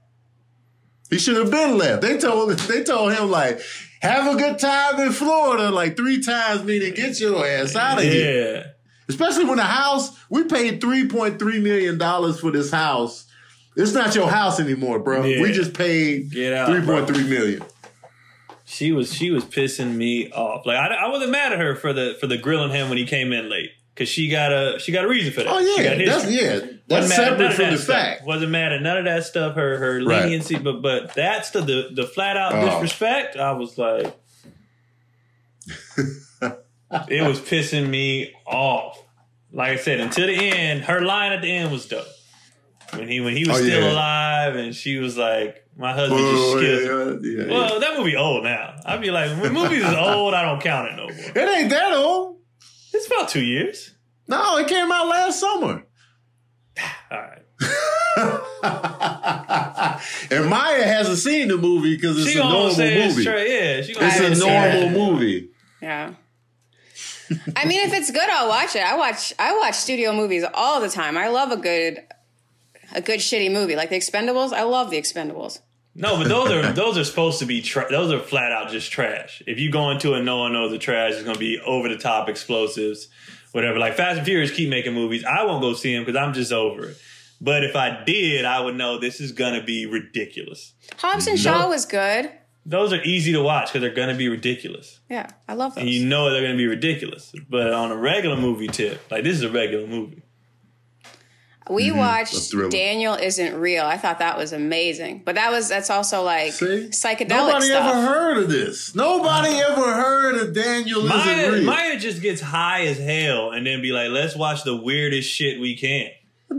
He should have been left. They told they told him like, have a good time in Florida, like three times, meaning get your ass out of here. Especially when the house we paid three point three million dollars for this house. It's not your house anymore, bro. Yeah. We just paid Get out, three bro. point three million. She was she was pissing me off. Like I, I wasn't mad at her for the for the grilling him when he came in late because she got a she got a reason for that. Oh yeah, that's yeah. Wasn't That's none separate from that the stuff. fact. Wasn't mad at none of that stuff. Her her Right. leniency, but but that's the the, the flat out Oh. disrespect. I was like, it was pissing me off. Like I said, until the end, her line at the end was dope. When he when he was Oh, still yeah. alive, and she was like, "My husband just Oh, killed." yeah, yeah. Well, that movie old now. I'd be like, when movies is old, I don't count it no more. It ain't that old. It's about two years. No, it came out last summer. All right. and Maya hasn't seen the movie because it's She a normal say it's movie. straight. Yeah, she It's a normal it. movie. Yeah. I mean, if it's good, I'll watch it. I watch I watch studio movies all the time. I love a good a good shitty movie like The Expendables. I love The Expendables. No, but those are those are supposed to be tra- those are flat out just trash. If you go into it, no one knows the trash. It's gonna be over the top explosives, whatever. Like Fast and Furious keep making movies. I won't go see them because I'm just over it. But if I did, I would know this is gonna be ridiculous. Hobbs and Shaw was good. Those are easy to watch because they're gonna be ridiculous, Yeah, I love those. and you know they're gonna be ridiculous. But on a regular movie tip, like this is a regular movie. We Mm-hmm. watched. Daniel Isn't Real. I thought that was amazing. But that was that's also like See? psychedelic Nobody stuff. ever heard of this. Nobody ever heard of Daniel Isn't Real. Maya just gets high as hell and then be like, let's watch the weirdest shit we can.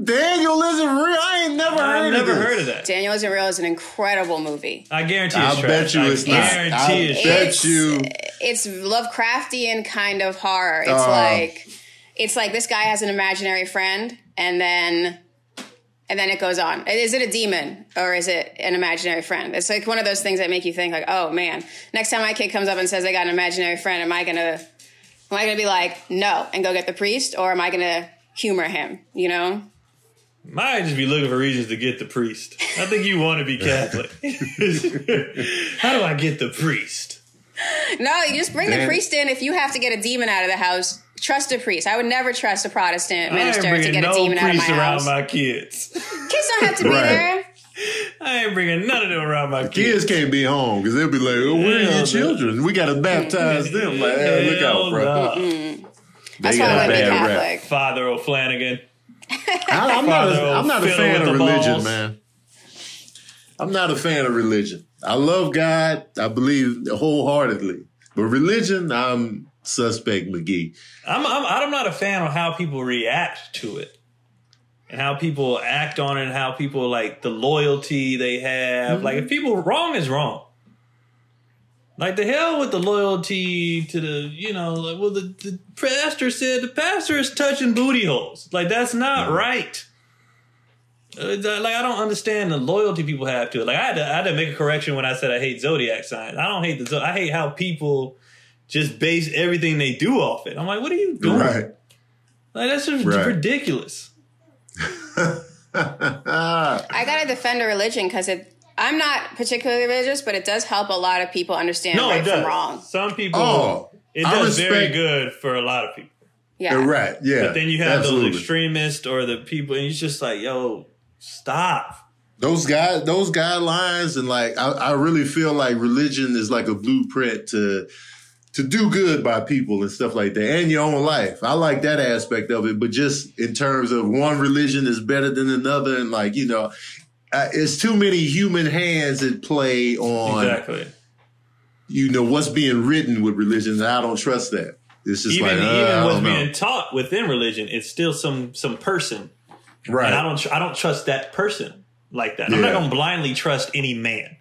Daniel Isn't Real. I ain't never heard I've of never this. heard of that. Daniel Isn't Real is an incredible movie. I guarantee I it's trash. bet you I it's not. guarantee I it's bet trash. you. It's Lovecraftian kind of horror. It's Oh. like it's like this guy has an imaginary friend and then and then it goes on. Is it a demon or is it an imaginary friend? It's like one of those things that make you think like, oh man, next time my kid comes up and says they got an imaginary friend, am I gonna am I gonna be like, no, and go get the priest, or am I gonna humor him? You know? Might just be looking for reasons to get the priest. I think you want to be Catholic. How do I get the priest? No, you just bring the priest in if you have to get a demon out of the house. Trust a priest. I would never trust a Protestant minister to bringing get a demon out of my priest around house. my kids. Kids don't have to be Right. there. I ain't bringing none of them around my Kids kids. can't be home because they'll be like, oh, where are Hell your children? We got to baptize them. Like, hey, look out, bro. no. They That's why got I a would be bad rap. Catholic. Father O'Flanagan. I, I'm not a, I'm not a fan of religion, balls. man. I'm not a fan of religion. I love God. I believe wholeheartedly. But religion, I'm suspect McGee. I'm, I'm I'm not a fan of how people react to it and how people act on it and how people like the loyalty they have. Like if people wrong is wrong. Like the hell with the loyalty to the you know like, well the, the pastor said the pastor is touching booty holes. Like that's not right. Uh, Like I don't understand the loyalty people have to it. Like I had to, I had to make a correction when I said I hate zodiac signs. I don't hate the I hate how people just base everything they do off it. I'm like, what are you doing? Right. Like that's just Right. ridiculous. I gotta defend a religion because it. I'm not particularly religious, but it does help a lot of people understand No, right it from wrong. Some people, Oh, it I does very good for a lot of people. Yeah, right. Yeah. But then you have absolutely. those extremists or the people, and it's just like, yo, stop. those guys those guidelines and like I, I really feel like religion is like a blueprint to to do good by people and stuff like that and your own life i like that aspect of it but just in terms of one religion is better than another and like you know it's too many human hands at play on Exactly. you know what's being written with religion and i don't trust that it's just Even like uh, even what's know. being taught within religion, it's still some some person, right and I don't tr- I don't trust that person like that. I'm not gonna blindly trust any man.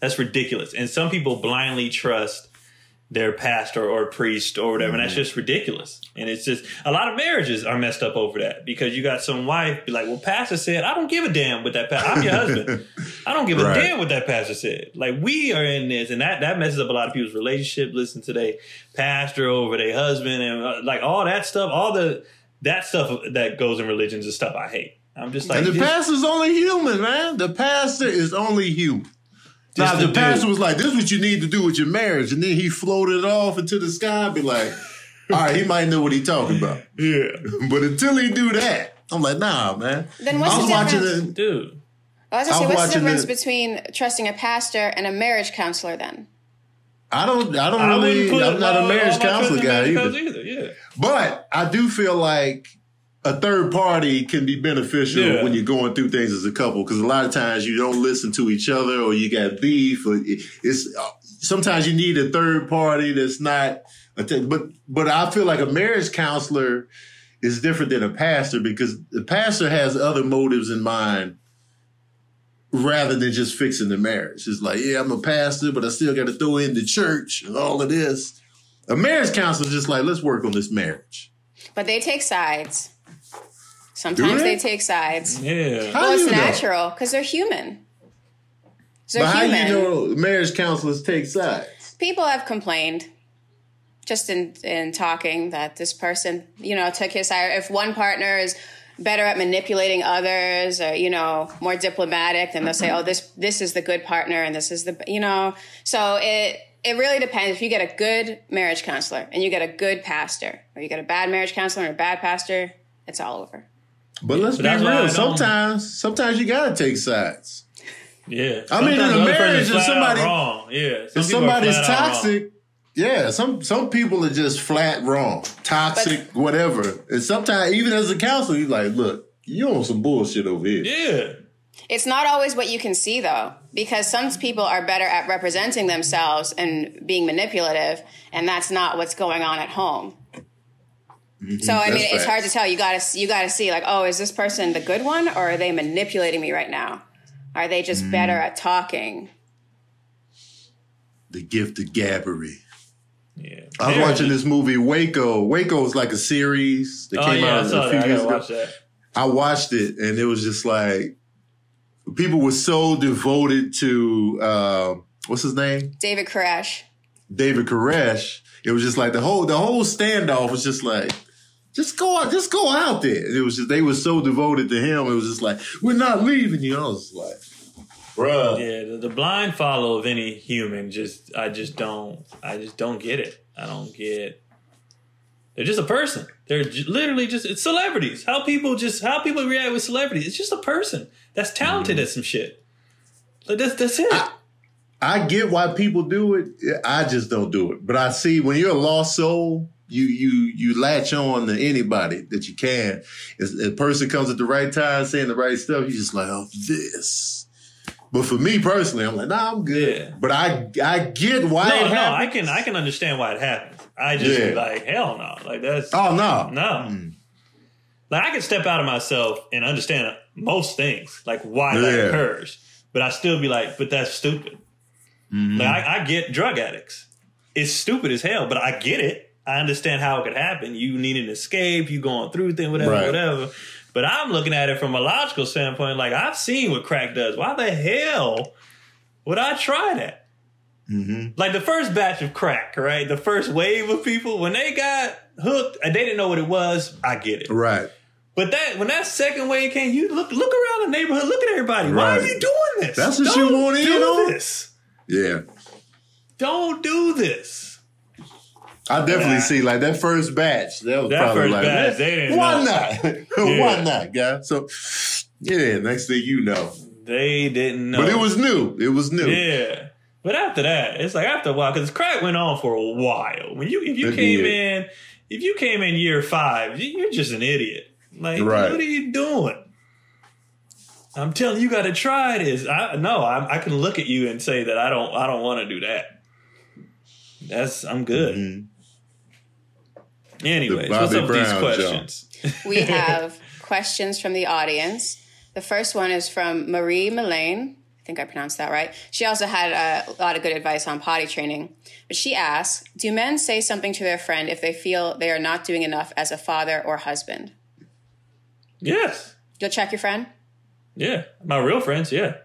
That's ridiculous. And some people blindly trust their pastor or priest or whatever, and Mm-hmm. that's just ridiculous. And it's just a lot of marriages are messed up over that because you got some wife be like, "Well, pastor said I don't give a damn with that pastor. I'm your husband." I don't give a damn what that pastor said. Like we are in this, and that that messes up a lot of people's relationship. Listen to their pastor over their husband, and uh, like all that stuff, all the that stuff that goes in religions is stuff I hate. I'm just like and the pastor's only human, man. The pastor is only human. Just now, the the pastor dude. was like, "This is what you need to do with your marriage," and then he floated off into the sky. Be like, "All right, he might know what he talking about," yeah, but until he do that, I'm like, "Nah, man." Then what's I the was watching difference? it. dude. Oh, I was gonna I say, was what's the difference the- between trusting a pastor and a marriage counselor? Then I don't. I don't I really. I'm not a marriage all my trust counselor guy marriage either. either. Yeah, But I do feel like a third party can be beneficial Yeah. when you're going through things as a couple because a lot of times you don't listen to each other or you got beef or it's uh, sometimes you need a third party that's not a t- but but I feel like a marriage counselor is different than a pastor because the pastor has other motives in mind rather than just fixing the marriage. It's like, yeah, I'm a pastor, but I still got to throw in the church and all of this. A marriage counselor is just like, let's work on this marriage. but they take sides. Sometimes they? they take sides. yeah. How Well, it's you know? natural because they're human. They're But how human. you know marriage counselors take sides? People have complained just in in talking that this person, you know, took his side. If one partner is better at manipulating others or you know more diplomatic then they'll say oh this this is the good partner and this is the you know so it it really depends if you get a good marriage counselor and you get a good pastor or you get a bad marriage counselor and a bad pastor it's all over But let's But be that's why real. don't- Sometimes, sometimes you gotta take sides. Yeah. I mean, in Sometimes a the other person's marriage, if somebody- wrong. Yeah. Some If somebody's flat out wrong. toxic, yeah, some some people are just flat wrong, toxic, whatever. And sometimes, even as a counselor, you're like, look, you on some bullshit over here. Yeah. It's not always what you can see though, because some people are better at representing themselves and being manipulative, and that's not what's going on at home. So I That's mean, it's hard to tell. You gotta you gotta see like, oh, is this person the good one, or are they manipulating me right now? Are they just better at talking? The gift of gabbery. Yeah. I was watching this movie Waco. Waco is like a series that Oh came yeah, I out saw a few that. I years gotta ago. watch that. I watched it and it was just like people were so devoted to uh, what's his name, David Koresh. David Koresh. It was just like the whole the whole standoff was just like. Just go out, just go out there. It was just they were so devoted to him. It was just like we're not leaving you. I was like, bruh. Yeah, the, the blind follow of any human just I just don't I just don't get it. I don't get they're just a person. They're j- literally just it's celebrities. How people just how people react with celebrities. It's just a person that's talented mm-hmm. at some shit. Like that's that's it. I get why people do it. I just don't do it. But I see when you're a lost soul, you you you latch on to anybody that you can. If a person comes at the right time, saying the right stuff, you just like, oh, this. But for me personally, I'm like, nah, I'm good. Yeah. But I I get why no, it no, I can I can understand why it happens. I just Yeah. like hell no. Like that's Oh no, no. Mm. Like I can step out of myself and understand most things, like why that occurs. But I still be like, but that's stupid. Mm-hmm. Like I, I get drug addicts. It's stupid as hell, but I get it. I understand how it could happen. You need an escape, you going through things, whatever, Right. whatever. But I'm looking at it from a logical standpoint. Like I've seen what crack does. Why the hell would I try that? Mm-hmm. Like the first batch of crack, right? The first wave of people when they got hooked and they didn't know what it was. I get it. right. But that when that second wave came, you look look around the neighborhood, look at everybody. Why are you doing this? That's what you Don't want in do this. Yeah. Don't do this. I definitely see like that first batch. That was That probably first like, batch, why not? Yeah. why not, guys? So, yeah. Next thing you know, They didn't know. but it was new. It was new. yeah. But after that, it's like after a while because crack went on for a while. When you if you It came did. in if you came in year five, you- you're just an idiot. Like Right. what are you doing? I'm telling you, you got to try this. I no, I, I can look at you and say that I don't I don't want to do that. That's I'm good. Mhm. Anyways, what's Bobby up with these questions? We have questions from the audience. The first one is from Marie Mullane. I think I pronounced that right. She also had a lot of good advice on potty training. But she asks Do men say something to their friend if they feel they are not doing enough as a father or husband? Yes. You'll check your friend? Yeah. My real friends, yeah.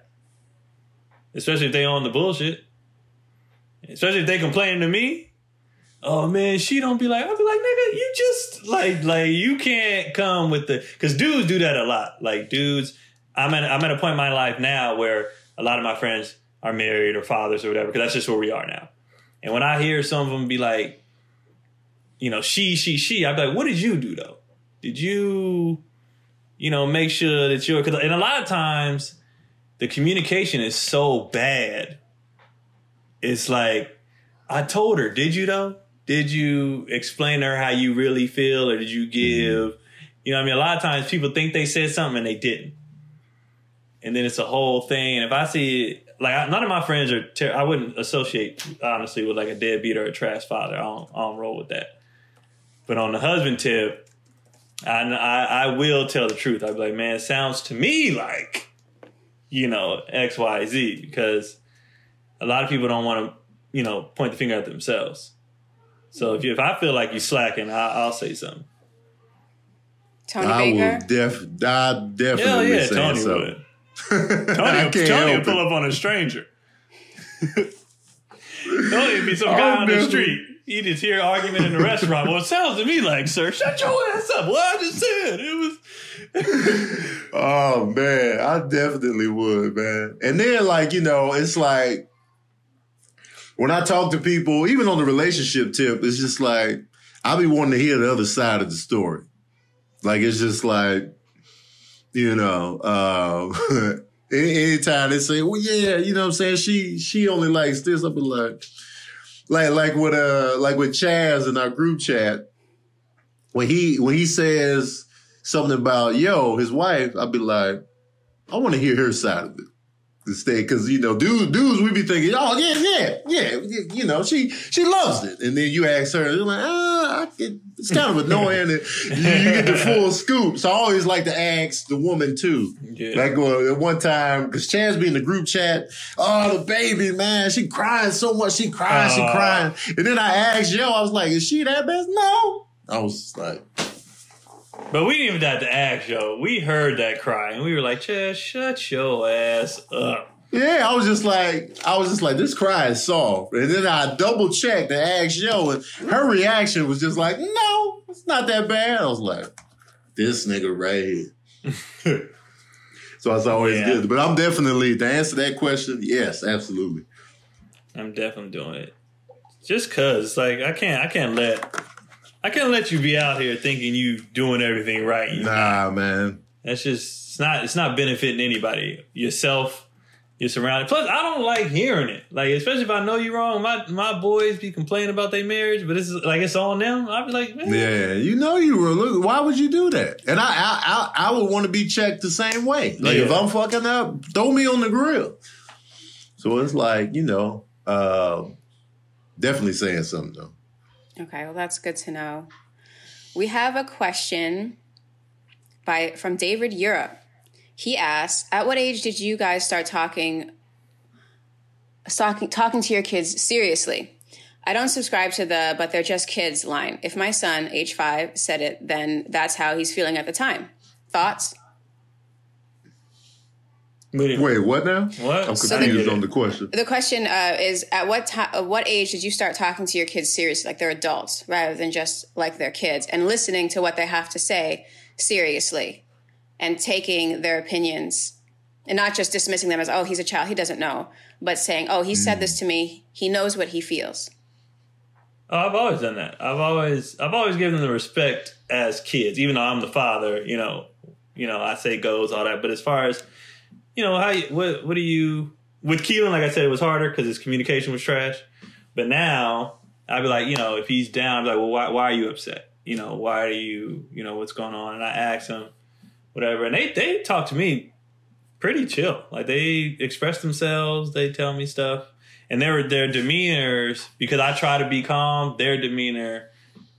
especially if they own the bullshit. Especially if they complaining to me. Oh man, she don't be like, I'll be like, nigga, you just like like you can't come with the because dudes do that a lot. Like dudes, I'm at I'm at a point in my life now where a lot of my friends are married or fathers or whatever because that's just where we are now. And when I hear some of them be like, you know, she, she, she, I'd be like, what did you do though? Did you, you know, make sure that you're, cause, and a lot of times the communication is so bad. It's like, I told her, did you though? Did you explain to her how you really feel or did you give, you know I mean? A lot of times people think they said something and they didn't. And then it's a whole thing. And if I see, like, none of my friends are, ter- I wouldn't associate, honestly, with like a deadbeat or a trash father. I don't, I don't roll with that. But on the husband tip, I, I, I will tell the truth. I'd be like, man, it sounds to me like, you know, X, Y, Z, because a lot of people don't want to, you know, point the finger at themselves. So if you, if I feel like you're slacking, I, I'll say something. Tony I Baker. will def, I definitely Hell yeah, say Tony something. would. I Tony, can't Tony will help pull it. up on a stranger. Tony would be some guy on the no. street. You just hear argument in the restaurant. Well, it sounds to me like, sir, shut your ass up. What I just said, it was. Oh man, I definitely would, man. And then like, you know, it's like when I talk to people, even on the relationship tip, it's just like I'll be wanting to hear the other side of the story. Like it's just like, you know, uh anytime they say, well, yeah, you know what I'm saying? She she only likes this, I'll be like, like like with uh like with Chaz in our group chat, when he when he says something about yo, his wife, I'll be like, I want to hear her side of it. Instead, because you know, dudes, dudes, we be thinking, oh yeah, yeah, yeah, you know, she she loves it, and then you ask her, you're like, ah, I get, it's kind of annoying. that you, you get the full scoop. So I always like to ask the woman too. Yeah. Like uh, at one time, because Chaz be in the group chat, oh the baby man, she crying so much, she crying, she crying, and then I asked yo, I was like, is she that bad? No, I was like. But we didn't even have to ask, yo. We heard that cry, and we were like, Chad, shut your ass up. Yeah, I was just like, I was just like, this cry is soft. And then I double checked and asked Yo, and her reaction was just like, no, it's not that bad. I was like, this nigga right here. so it's always Yeah. good. But I'm definitely, to answer that question, yes, absolutely. I'm definitely doing it. Just cause, like, I can't, I can't let, I can't let you be out here thinking you doing everything right. You- Nah, man. That's just, it's not, it's not benefiting anybody. Yourself, your surroundings. Plus, I don't like hearing it. Like, especially if I know you're wrong. My my boys be complaining about their marriage, but it's like it's on them. I'd be like, man, Yeah, you know you were. Look, why would you do that? And I, I, I, I would want to be checked the same way. Like if I'm fucking up, throw me on the grill. So it's like you know, uh, definitely saying something though. Okay, well that's good to know. We have a question by from David Europe. He asks, "At what age did you guys start talking talking talking to your kids seriously?" I don't subscribe to the "but they're just kids" line. If my son, age 5, said it, then that's how he's feeling at the time. Thoughts? Wait, Wait, what now? What? I'm So confused the- on the question. The question uh, is at what time, at what age did you start talking to your kids seriously, like they're adults, rather than just like they're kids, and listening to what they have to say seriously, and taking their opinions, and not just dismissing them as, oh, he's a child, he doesn't know, but saying, oh, he said this to me, he knows what he feels. Oh, I've always done that. I've always I've always given them the respect as kids, even though I'm the father. You know, you know, I say goes all that. But as far as you know, how what what do you with Keelan? Like I said, it was harder because his communication was trash. But now I'd be like, you know, if he's down, I'd be like, well, why why are you upset? You know, why are you you know what's going on? And I ask him whatever, and they they talk to me pretty chill. Like they express themselves, they tell me stuff and their their demeanors because I try to be calm. Their demeanor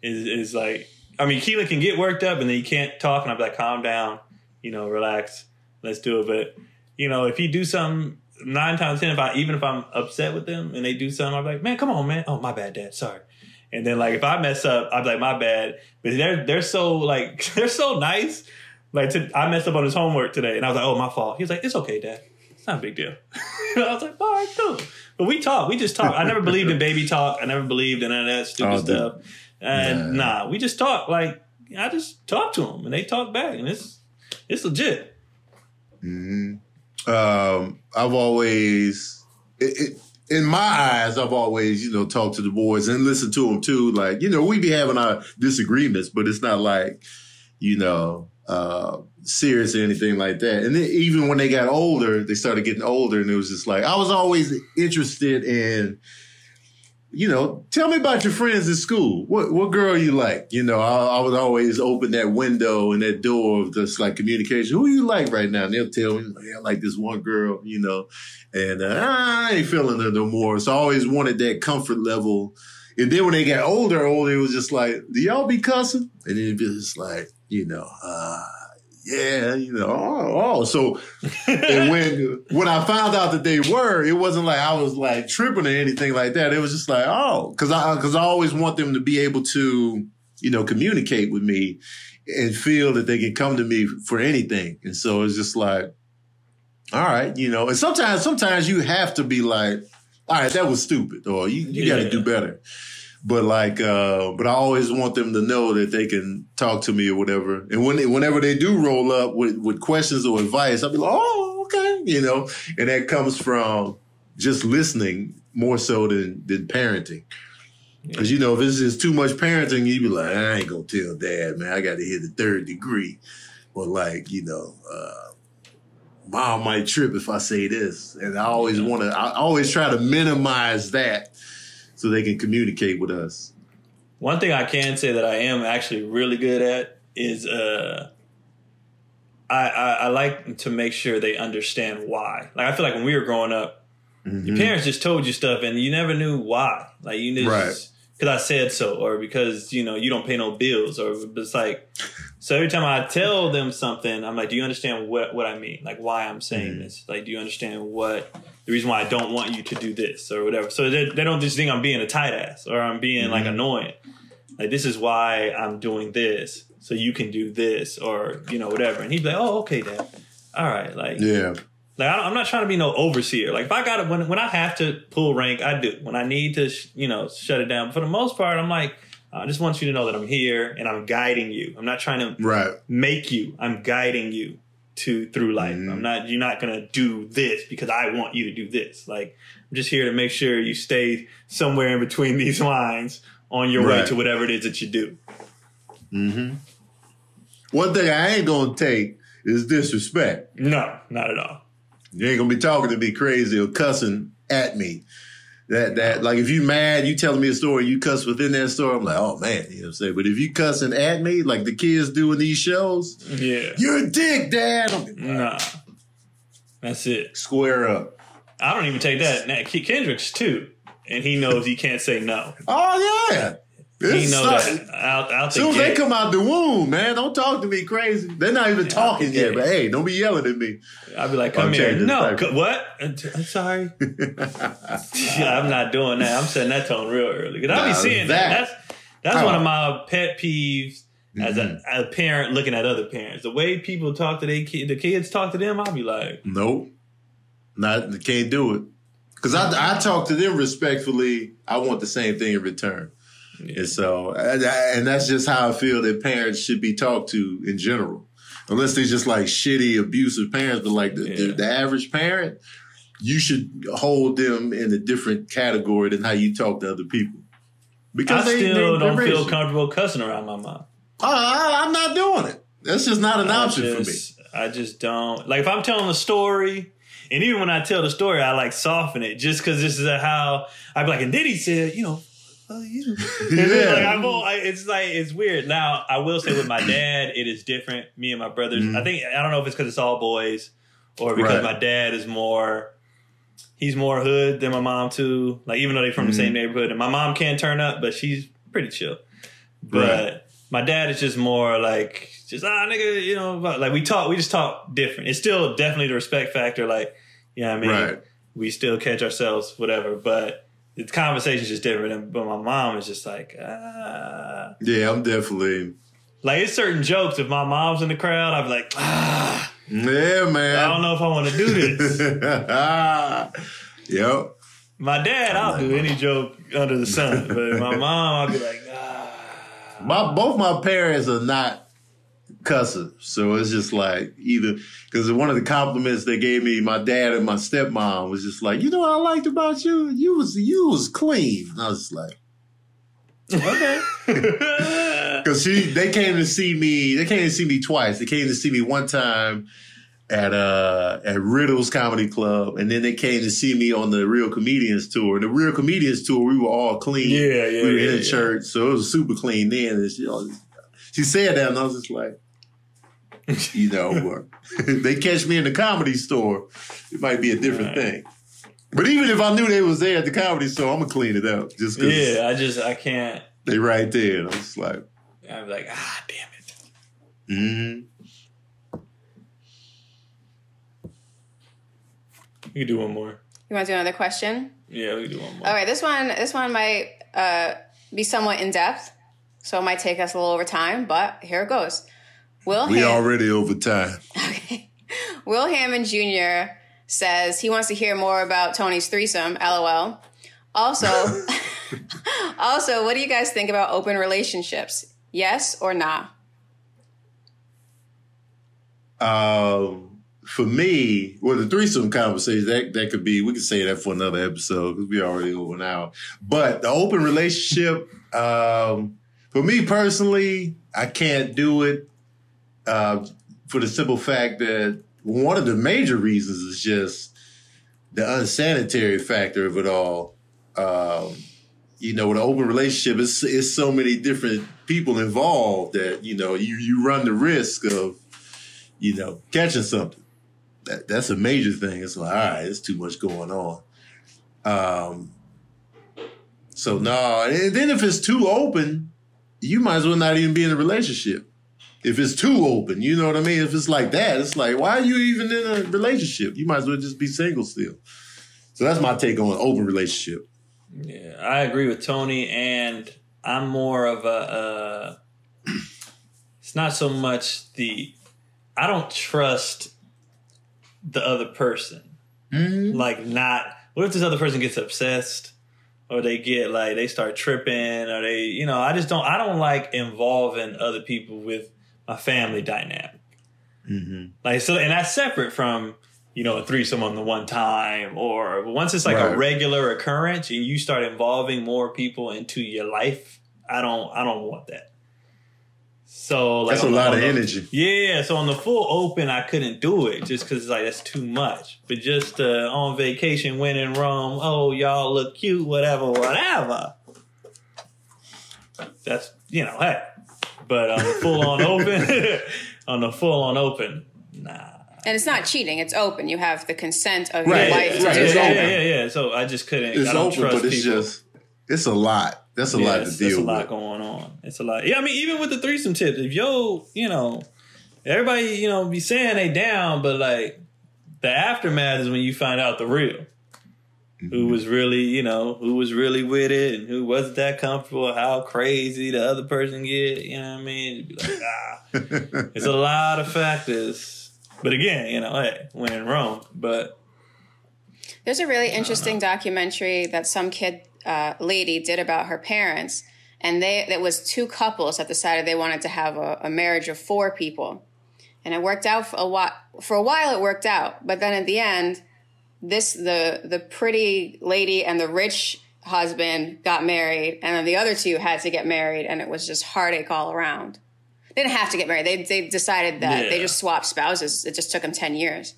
is is like I mean, Keelan can get worked up and then he can't talk, and I'm like, calm down, you know, relax, let's do it. But you know, if he do something nine times ten, if I even if I'm upset with them and they do something, I'm like, man, come on, man. Oh, my bad, dad. Sorry. And then like if I mess up, I'm like, my bad. But they're they're so like they're so nice. Like to, I messed up on his homework today, and I was like, oh, my fault. He was like, it's okay, dad. It's not a big deal. I was like, all right, cool. But we talk. We just talk. I never believed in baby talk. I never believed in any of that stupid Oh, stuff. And Nah. nah, we just talk. Like I just talk to them, and they talk back, and it's it's legit. Mm-hmm. Um, I've always, it, it, in my eyes, I've always, you know, talked to the boys and listened to them too. Like, you know, we be having our disagreements, but it's not like, you know, uh, serious or anything like that. And then even when they got older, they started getting older, and it was just like I was always interested in. You know, tell me about your friends at school. What what girl you like? You know, I, I would always open that window and that door of just like communication. Who you like right now? And they'll tell me, "Hey, I like this one girl, you know, and uh, I ain't feeling her no more. So I always wanted that comfort level. And then when they got older, older, it was just like, do y'all be cussing? And then it was just like, you know, uh, yeah, you know, oh, oh. So and when when I found out that they were, it wasn't like I was like tripping or anything like that. It was just like, oh, because I because I always want them to be able to, you know, communicate with me and feel that they can come to me for anything. And so it's just like, all right, you know. And sometimes sometimes you have to be like, all right, that was stupid, or you you got to do better. But like, uh, but I always want them to know that they can talk to me or whatever. And when they, whenever they do roll up with, with questions or advice, I'll be like, oh, okay, you know. And that comes from just listening more so than than parenting. Because you know, if it's just too much parenting, you'd be like, I ain't gonna tell dad, man. I got to hit the third degree, or like, you know, uh, mom might trip if I say this, and I always want to. I always try to minimize that so they can communicate with us. One thing I can say that I am actually really good at is uh, I, I I like to make sure they understand why. Like I feel like when we were growing up, your parents just told you stuff and you never knew why. Like you knew Right. because I said so, or because you know you don't pay no bills, or it's like. So every time I tell them something, I'm like, "Do you understand what what I mean? Like why I'm saying this? Like, do you understand what the reason why I don't want you to do this or whatever?" So they, they don't just think I'm being a tight ass or I'm being like mm-hmm. annoying. Like this is why I'm doing this, so you can do this or you know whatever. And he'd be like, "Oh, okay, dad. All right." Like Yeah, like I am not trying to be no overseer. Like if I got to when when I have to pull rank, I do. When I need to, sh- you know, shut it down. But for the most part, I'm like, I just want you to know that I'm here and I'm guiding you. I'm not trying to right. make you. I'm guiding you to through life. Mhm. I'm not. You're not gonna do this because I want you to do this. Like I'm just here to make sure you stay somewhere in between these lines on your way to whatever it is that you do. hmm One thing I ain't gonna take is disrespect. No, not at all. You ain't gonna be talking to me crazy or cussing at me. That that like if you mad, you telling me a story, you cuss within that story. I'm like, oh man, you know what I'm saying. But if you cussing at me like the kids do in these shows, Yeah. you're a dick, dad. I'm like, Nah. That's it. Square up. I don't even take that. Now, Kendrick's too, and he knows he can't say no. Oh yeah, He It's knows not- that out out the soon as they come out the womb, man, don't talk to me crazy. They're not even talking yet, but hey, don't be yelling at me. I'll be like, I'm "Come here." No, co- what? I'm sorry. Yeah, I'm not doing that. I'm setting that tone real early because I'll be seeing that. that- That's that's Oh. one of my pet peeves as a, mm-hmm. a parent looking at other parents. The way people talk to their kid, the kids talk to them. I'll be like, Nope. Not can't do it. Cause I I talk to them respectfully. I want the same thing in return. And so and, that's just how I feel that parents should be talked to in general. Unless they're just like shitty, abusive parents, but like the, the, Yeah. the average parent, you should hold them in a different category than how you talk to other people. Because I they- still they- don't feel you. comfortable cussing around my mom. Uh, I, I'm not doing it. That's just not an I option for me. I just don't like if I'm telling a story, and even when I tell the story, I like soften it just because this is how I'd be like, and then he said, you know, well, you. And like, I'm all, I, it's like it's weird. Now I will say with my dad, it is different. Me and my brothers. Mhm. I think I don't know if it's because it's all boys or because Right. my dad is more. He's more hood than my mom too. Like even though they're from the Mhm. same neighborhood, and my mom can turn up, but she's pretty chill. But Right. my dad is just more like just ah nigga, you know, like we talk, we just talk different. It's still definitely the respect factor. Like you know what I mean, Right. we still catch ourselves, whatever. But the conversation's just different. But my mom is just like ah. Yeah, I'm definitely. Like it's certain jokes. If my mom's in the crowd, I'd be like, ah, Yeah, man. I don't know if I want to do this. yep. My dad, I'll do any joke under the sun, but my mom, I'll be like, ah. My both my parents are not cussers, so it's just like either because one of the compliments they gave me, my dad and my stepmom was just like, you know what I liked about you? You was you was clean. And I was just like, okay, because she they came to see me. They came to see me twice. They came to see me one time at uh at Riddle's Comedy Club, and then they came to see me on the Real Comedians tour. The Real Comedians tour, we were all clean. Yeah, yeah, We were yeah, in the yeah. church, so it was super clean then. And she, she said that, and I was just like, you know, uh, they catch me in the comedy store, it might be a different Right. thing. But even if I knew they was there at the comedy store, I'm gonna clean it up just because Yeah, I just, I can't. they right there. And I'm just like, I'm like, ah, damn it. mm-hmm. We can do one more. You want to do another question? Yeah, we can do one more. All right, this one this one might uh, be somewhat in depth, so it might take us a little over time, but here it goes. Will we Ham- already over time. Okay. Will Hammond Jr. says he wants to hear more about Tony's threesome. LOL. Also, also, what do you guys think about open relationships? Yes or nah? Um, for me, well, the threesome conversation that that could be. We could say that for another episode because we already over an hour. But the open relationship, um, for me personally, I can't do it uh, for the simple fact that one of the major reasons is just the unsanitary factor of it all. Um, you know, with an open relationship, it's, it's so many different people involved that you know you you run the risk of you know, catching something. That, that's a major thing. It's like, all right, it's too much going on. Um, so no, and then if it's too open, you might as well not even be in a relationship. If it's too open, you know what I mean? If it's like that, it's like, why are you even in a relationship? You might as well just be single still. So that's my take on open relationship. Yeah, I agree with Tony, and I'm more of a. Uh, it's not so much the. I don't trust the other person. Like, not. What if this other person gets obsessed, or they get like they start tripping, or they, you know, I just don't. I don't like involving other people with my family dynamic. Mm-hmm. Like so, and that's separate from you know a threesome on the one time, or once it's like a regular occurrence and you start involving more people into your life. I don't, I don't want that. So like That's a on the- lot of the- energy. Yeah, so on the full open, I couldn't do it just because it's like that's too much. But just uh, on vacation, when in Rome, oh y'all look cute, whatever, whatever. That's you know, hey. But on the full on open, on the full on open, nah. And it's not cheating; it's open. You have the consent of Right, your wife to right, do yeah, yeah, that. yeah, yeah, yeah. So I just couldn't. It's I don't open, trust but it's people. just, it's a lot. That's a Yeah, lot to it's- deal There's a lot with. going on. It's a lot. Yeah, I mean, even with the threesome tips, if yo, you know, everybody, you know, be saying they down, but like the aftermath is when you find out the real. Mm-hmm. Who was really, you know, who was really with it and who wasn't that comfortable, how crazy the other person get, you know what I mean? You'd be like, ah. It's a lot of factors. But again, you know, hey, when in Rome. But There's a really interesting documentary that some kid uh, lady did about her parents, and they it was two couples that decided they wanted to have a, a marriage of four people, and it worked out for a while. For a while, it worked out, but then at the end, this the the pretty lady and the rich husband got married, and then the other two had to get married, and it was just heartache all around. They didn't have to get married. They they decided that they just swapped spouses. It just took them ten years.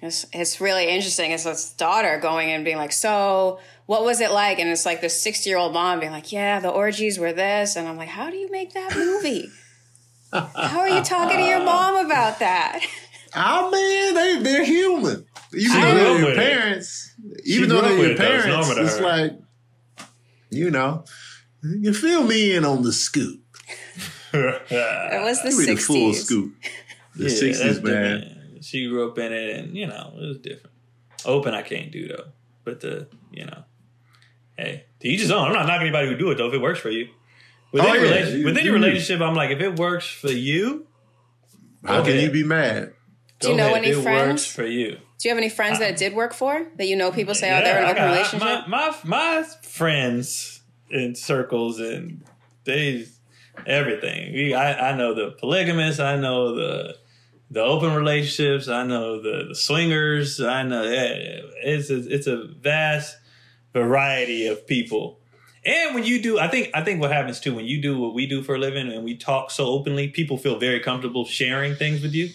It's, it's really interesting. It's this daughter going and being like, "So, what was it like?" And it's like this sixty-year-old mom being like, "Yeah, the orgies were this," and I'm like, "How do you make that movie? How are you talking to your mom about that?" Oh man, they they're human. Even She though they're your with it. parents, even grew though they're your it, though. It's parents, normal it's like you know, you fill me in on the scoop. It was the Give me the full '60s. scoop. The Yeah, sixties, that's man. Different. She grew up in it, and you know it was different. Open, I can't do though. But the you know, hey, to each his own. I'm not knocking anybody who do it though. If it works for you, within, Oh, your, yeah. relation- You- within you- relationship, I'm like, if it works for you, How can ahead. you be mad? Do you know ahead. any it friends? works for you. Do you have any friends that it did work for? That you know people say, oh, they're in an open got- relationship? My, my my friends in circles and they everything. We, I I know the polygamists. I know the the open relationships. I know the, the swingers. I know it's a, it's a vast variety of people. And when you do, I think I think what happens too when you do what we do for a living and we talk so openly, people feel very comfortable sharing things with you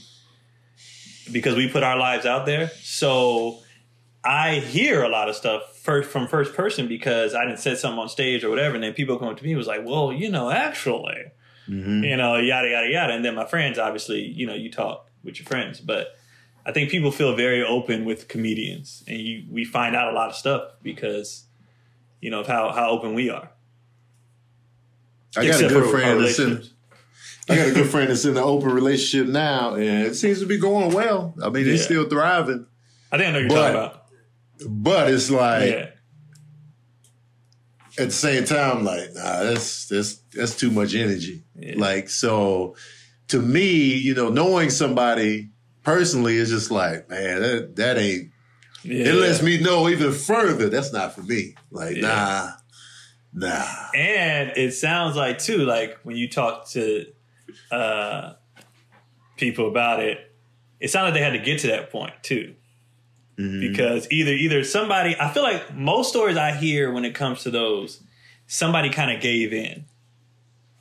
because we put our lives out there. So I hear a lot of stuff first from first person because I didn't said something on stage or whatever, and then people come up to me was like, "Well, you know, actually, Mm-hmm. you know, yada yada yada." And then my friends, obviously, you know, you talk with your friends, but I think people feel very open with comedians, and you, we find out a lot of stuff because you know of how how open we are. I got a good friend that's in. I got a good friend that's in an open relationship now, and it seems to be going well. I mean, they're still thriving, I think I know you're But- talking about. but it's like Yeah, at the same time, like, nah, that's that's that's too much energy. Yeah. Like, so to me, you know, knowing somebody personally is just like, man, that that ain't. yeah. It lets me know even further that's not for me. Like, Yeah. nah, nah. And it sounds like too, like when you talk to uh, people about it, it sounded like they had to get to that point too. Mm-hmm. Because either either somebody, I feel like most stories I hear when it comes to those, somebody kind of gave in.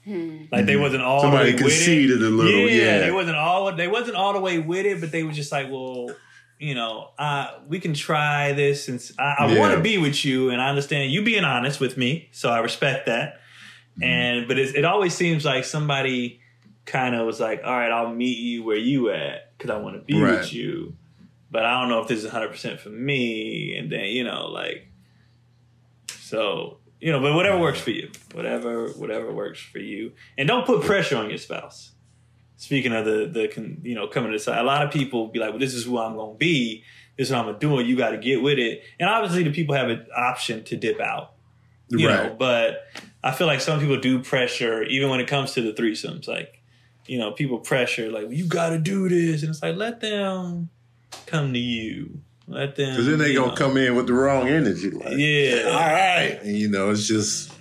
Like they wasn't all Somebody the way with it. conceded a little, yeah. they wasn't all they wasn't all the way with it, but they were just like, well, you know, uh, we can try this, and I Yeah. want to be with you, and I understand you being honest with me, so I respect that. Mm-hmm. And but it's, it always seems like somebody kind of was like, all right, I'll meet you where you at because I want to be Right. with you, but I don't know if this is 100 percent for me. And then you know, like, so you know, but whatever works for you, whatever whatever works for you, and don't put pressure on your spouse. Speaking of the the you know coming to the side, a lot of people be like, well, this is who I'm going to be. This is what I'm gonna do. and You got to get with it. And obviously, the people have an option to dip out you know but i feel like some people do pressure even when it comes to the threesomes like you know people pressure like well, you gotta do this and it's like let them come to you let them Because then they gonna know, come in with the wrong energy. Like, Yeah. all right. And, you know, it's just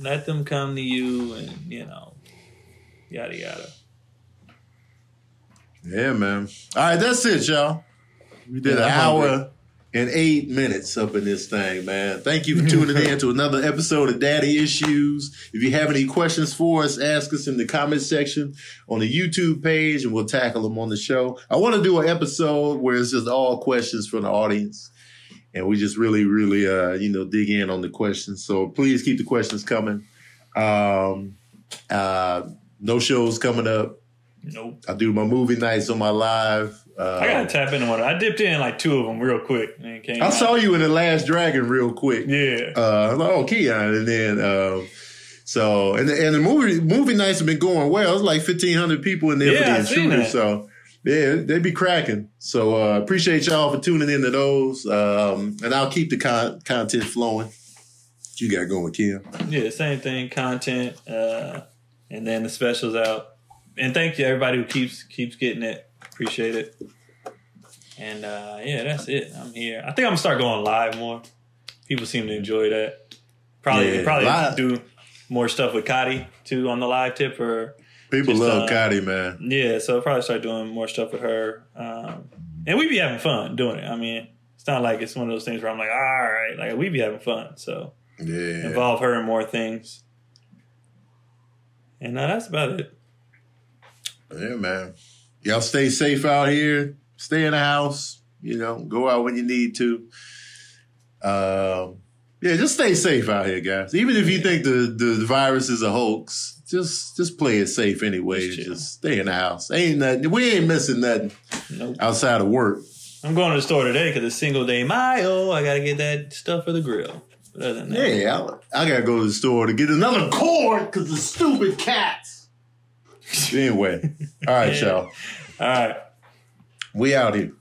let them come to you and you know yada yada yeah, man. All right, that's it, y'all. We did Yeah, an hour. And eight minutes up in this thing, man. Thank you for tuning in to another episode of Daddy Issues. If you have any questions for us, ask us in the comment section on the YouTube page, and we'll tackle them on the show. I want to do an episode where it's just all questions from the audience. and we just really, really, uh, you know, dig in on the questions. So please keep the questions coming. Um, uh, no shows coming up. nope I do my movie nights on my live. Uh, i gotta tap into one i dipped in like two of them real quick and came I out. saw you in the Last Dragon real quick. yeah Uh, like, oh, Keon, and then um, so and the, and the movie movie nights have been going well. It's like fifteen hundred people in there Yeah, for the intruder. So yeah, they be cracking. So uh, appreciate y'all for tuning into those, um, and I'll keep the con- content flowing. You got going, Kim? Yeah, same thing. Content, uh, and then the specials out. And thank you everybody who keeps keeps getting it. Appreciate it. And uh, yeah, that's it. I'm here. I think I'm gonna start going live more. People seem to enjoy that. Probably Yeah, probably live. do more stuff with Cotty too on the live tip or People Just, love uh, Gotti, man. yeah. So I'll probably start doing more stuff with her. Um, and we be having fun doing it. I mean, it's not like it's one of those things where I'm like, all right, like we be having fun. So Yeah, involve her in more things. And uh, that's about it. yeah, man. Y'all stay safe out here. Stay in the house. You know, go out when you need to. Um, yeah, just stay safe out here, guys. Even if you think the, the virus is a hoax, just just play it safe anyway. Just stay in the house. Ain't nothing. We ain't missing nothing Nope. outside of work. I'm going to the store today because it's Cinco de Mayo. I got to get that stuff for the grill. But other than that, Yeah, I, I gotta go to the store to get another cord because the stupid cats. anyway, all right, Yeah. y'all. all right. We out here.